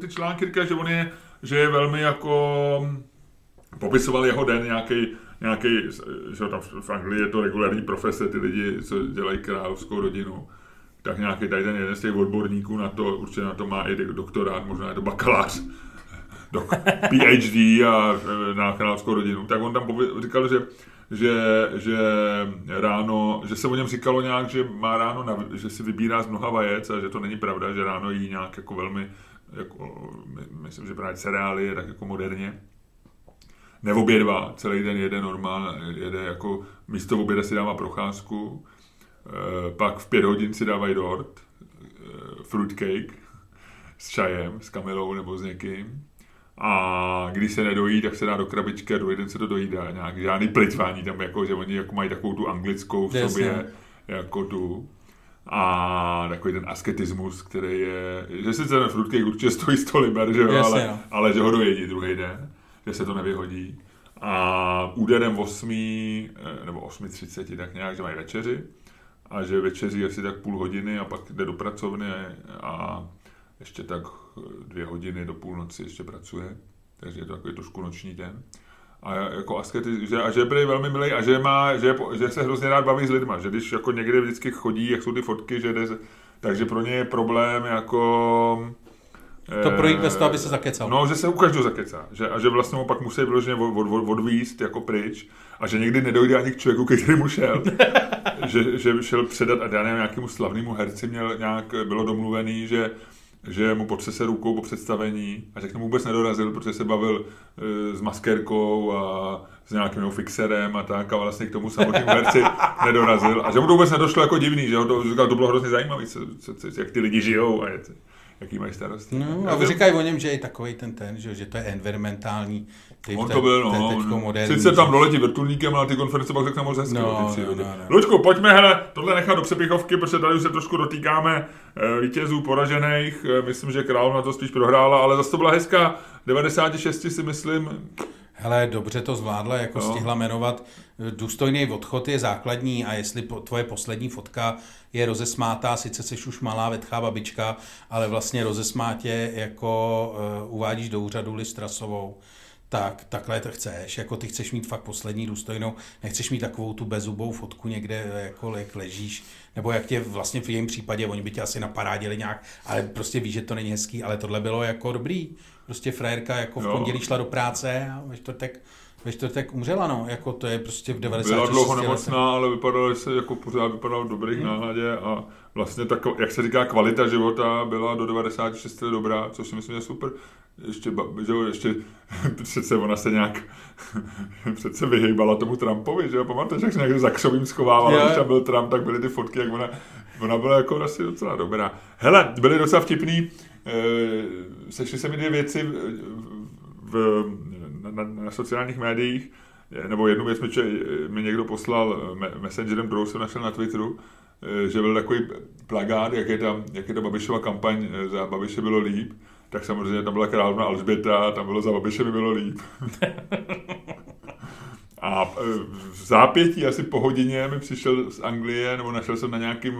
ty články říkají, že on je, že je velmi jako, popisoval jeho den nějaký nějaký, že tam v Anglii je to regulární profese, ty lidi, co dělají královskou rodinu, tak nějaký tady ten jeden z těch odborníků na to, určitě na to má i doktorát, možná je to bakalář, do PhD a e, na královskou rodinu, tak on tam říkal, že že, že ráno, že se o něm říkalo nějak, že má ráno, že si vybírá z mnoha vajec a že to není pravda, že ráno jí nějak jako velmi, jako, myslím, že právě cereály je tak jako moderně. Neobědvá, celý den jede normálně, jede jako místo oběda si dává procházku, pak v pět hodin si dávají dort, e, fruitcake s čajem, s kamilou nebo s někým a když se nedojí, tak se dá do krabičky a druhý den se to dojídá. Nějak žádný plitvání tam, jako, že oni jako mají takovou tu anglickou v sobě, Jasně. jako tu. A takový ten asketismus, který je, že si ten frutkej určitě stojí 100 liber, že jo, Jasně, ale, no. ale že ho dojedí druhý den, že se to nevyhodí. A úderem 8, eh, nebo 8.30, tak nějak, že mají večeři a že večeří asi tak půl hodiny a pak jde do pracovny a ještě tak dvě hodiny do půlnoci ještě pracuje, takže je to takový trošku noční den. A jako askety, že, a že je velmi milý a že, má, že, že, se hrozně rád baví s lidma, že když jako někde vždycky chodí, jak jsou ty fotky, že jde, takže pro ně je problém jako to projít bez toho, aby se zakecal. No, že se u každého zakecá. Že, a že vlastně mu pak musí vyloženě od, od, od, odvíst jako pryč. A že někdy nedojde ani k člověku, který mu šel. že, že šel předat a já nevím, nějakému slavnému herci měl nějak, bylo domluvený, že že mu potřese rukou po představení a že k tomu vůbec nedorazil, protože se bavil e, s maskérkou a s nějakým fixerem a tak a vlastně k tomu samotnému herci nedorazil a že mu to vůbec nedošlo jako divný, že ho to, to bylo hrozně zajímavé, jak ty lidi žijou a je, jaký mají starosti. No, a říkají o něm, že je takový ten ten, že, že to je environmentální typ, On to byl, no. Moderní, sice tam doletí vrtulníkem, ale ty konference pak řekne moc hezky no, no, no, no. Lučku, pojďme hele, tohle nechat do přepichovky, protože tady už se trošku dotýkáme e, vítězů poražených. E, myslím, že král na to spíš prohrála, ale zase to byla hezká 96 si myslím. Hele, dobře to zvládla, jako no. stihla jmenovat. Důstojný odchod je základní a jestli po, tvoje poslední fotka je rozesmátá, sice jsi už malá vetchá babička, ale vlastně rozesmátě jako uh, uvádíš do úřadu listrasovou, tak takhle to chceš, jako ty chceš mít fakt poslední důstojnou, nechceš mít takovou tu bezubou fotku někde, jako jak ležíš, nebo jak tě vlastně v jejím případě, oni by tě asi naparádili nějak, ale prostě víš, že to není hezký, ale tohle bylo jako dobrý, prostě frajerka jako v pondělí šla do práce a ve čtvrtek ve čtvrtek umřela, no, jako to je prostě v 90. Byla dlouho nemocná, ale vypadala se jako pořád vypadala v dobrých hmm. náhladě a vlastně tak, jak se říká, kvalita života byla do 96 let dobrá, což si myslím, že super. Ještě, že jo, ještě přece ona se nějak přece vyhýbala tomu Trumpovi, že jo, pamatuješ, jak se nějak za křovým schovávala, když tam byl Trump, tak byly ty fotky, jak ona, ona byla jako asi docela dobrá. Hele, byly docela vtipný, e, sešly se mi dvě věci v, v na, na sociálních médiích, nebo jednu věc mi, mi někdo poslal messengerem, kterou jsem našel na Twitteru, eh, že byl takový plagát, jak je tam, jak je ta Babišova kampaň eh, za Babiše bylo líp, tak samozřejmě tam byla královna Alžběta, tam bylo za Babiše mi bylo líp. A eh, v zápětí asi po hodině mi přišel z Anglie, nebo našel jsem na nějakým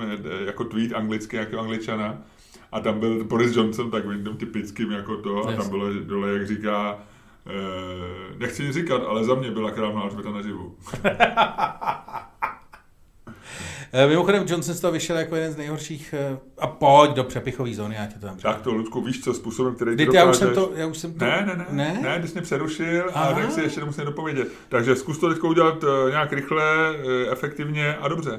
jako tweet anglický, nějakého angličana, a tam byl Boris Johnson takovým typickým jako to, a tam bylo dole, jak říká, Eh, nechci nic říkat, ale za mě byla královna Alžběta naživu. Eh, mimochodem, Johnson z toho vyšel jako jeden z nejhorších uh, a pojď do přepichové zóny, já tě to tam Tak to, Ludku, víš co, způsobem, který ty já už jsem to, já už jsem to... Ne, ne, ne, ne, ne ty jsi mě přerušil Aha. a tak si ještě nemusím dopovědět. Takže zkus to teď udělat uh, nějak rychle, efektivně a dobře.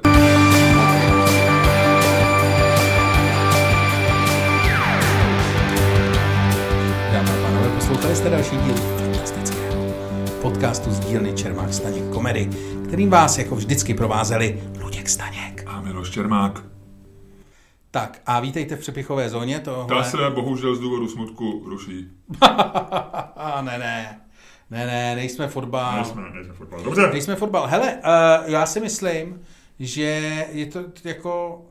Poslouchali jste další díl podcastu z dílny Čermák Staněk Komedy, kterým vás jako vždycky provázeli Luděk Staněk. A Miloš Čermák. Tak a vítejte v přepichové zóně. Tohle... Ta se bohužel z důvodu smutku ruší. ne, ne. Ne, ne, nejsme fotbal. Nejsme, nejsme fotbal. Dobře. Nejsme fotbal. Hele, uh, já si myslím, že je to jako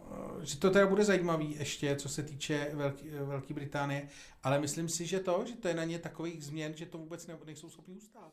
že to teda bude zajímavý ještě, co se týče Velký, Velké Británie, ale myslím si, že to, že to je na ně takových změn, že to vůbec ne, nejsou schopni ustát.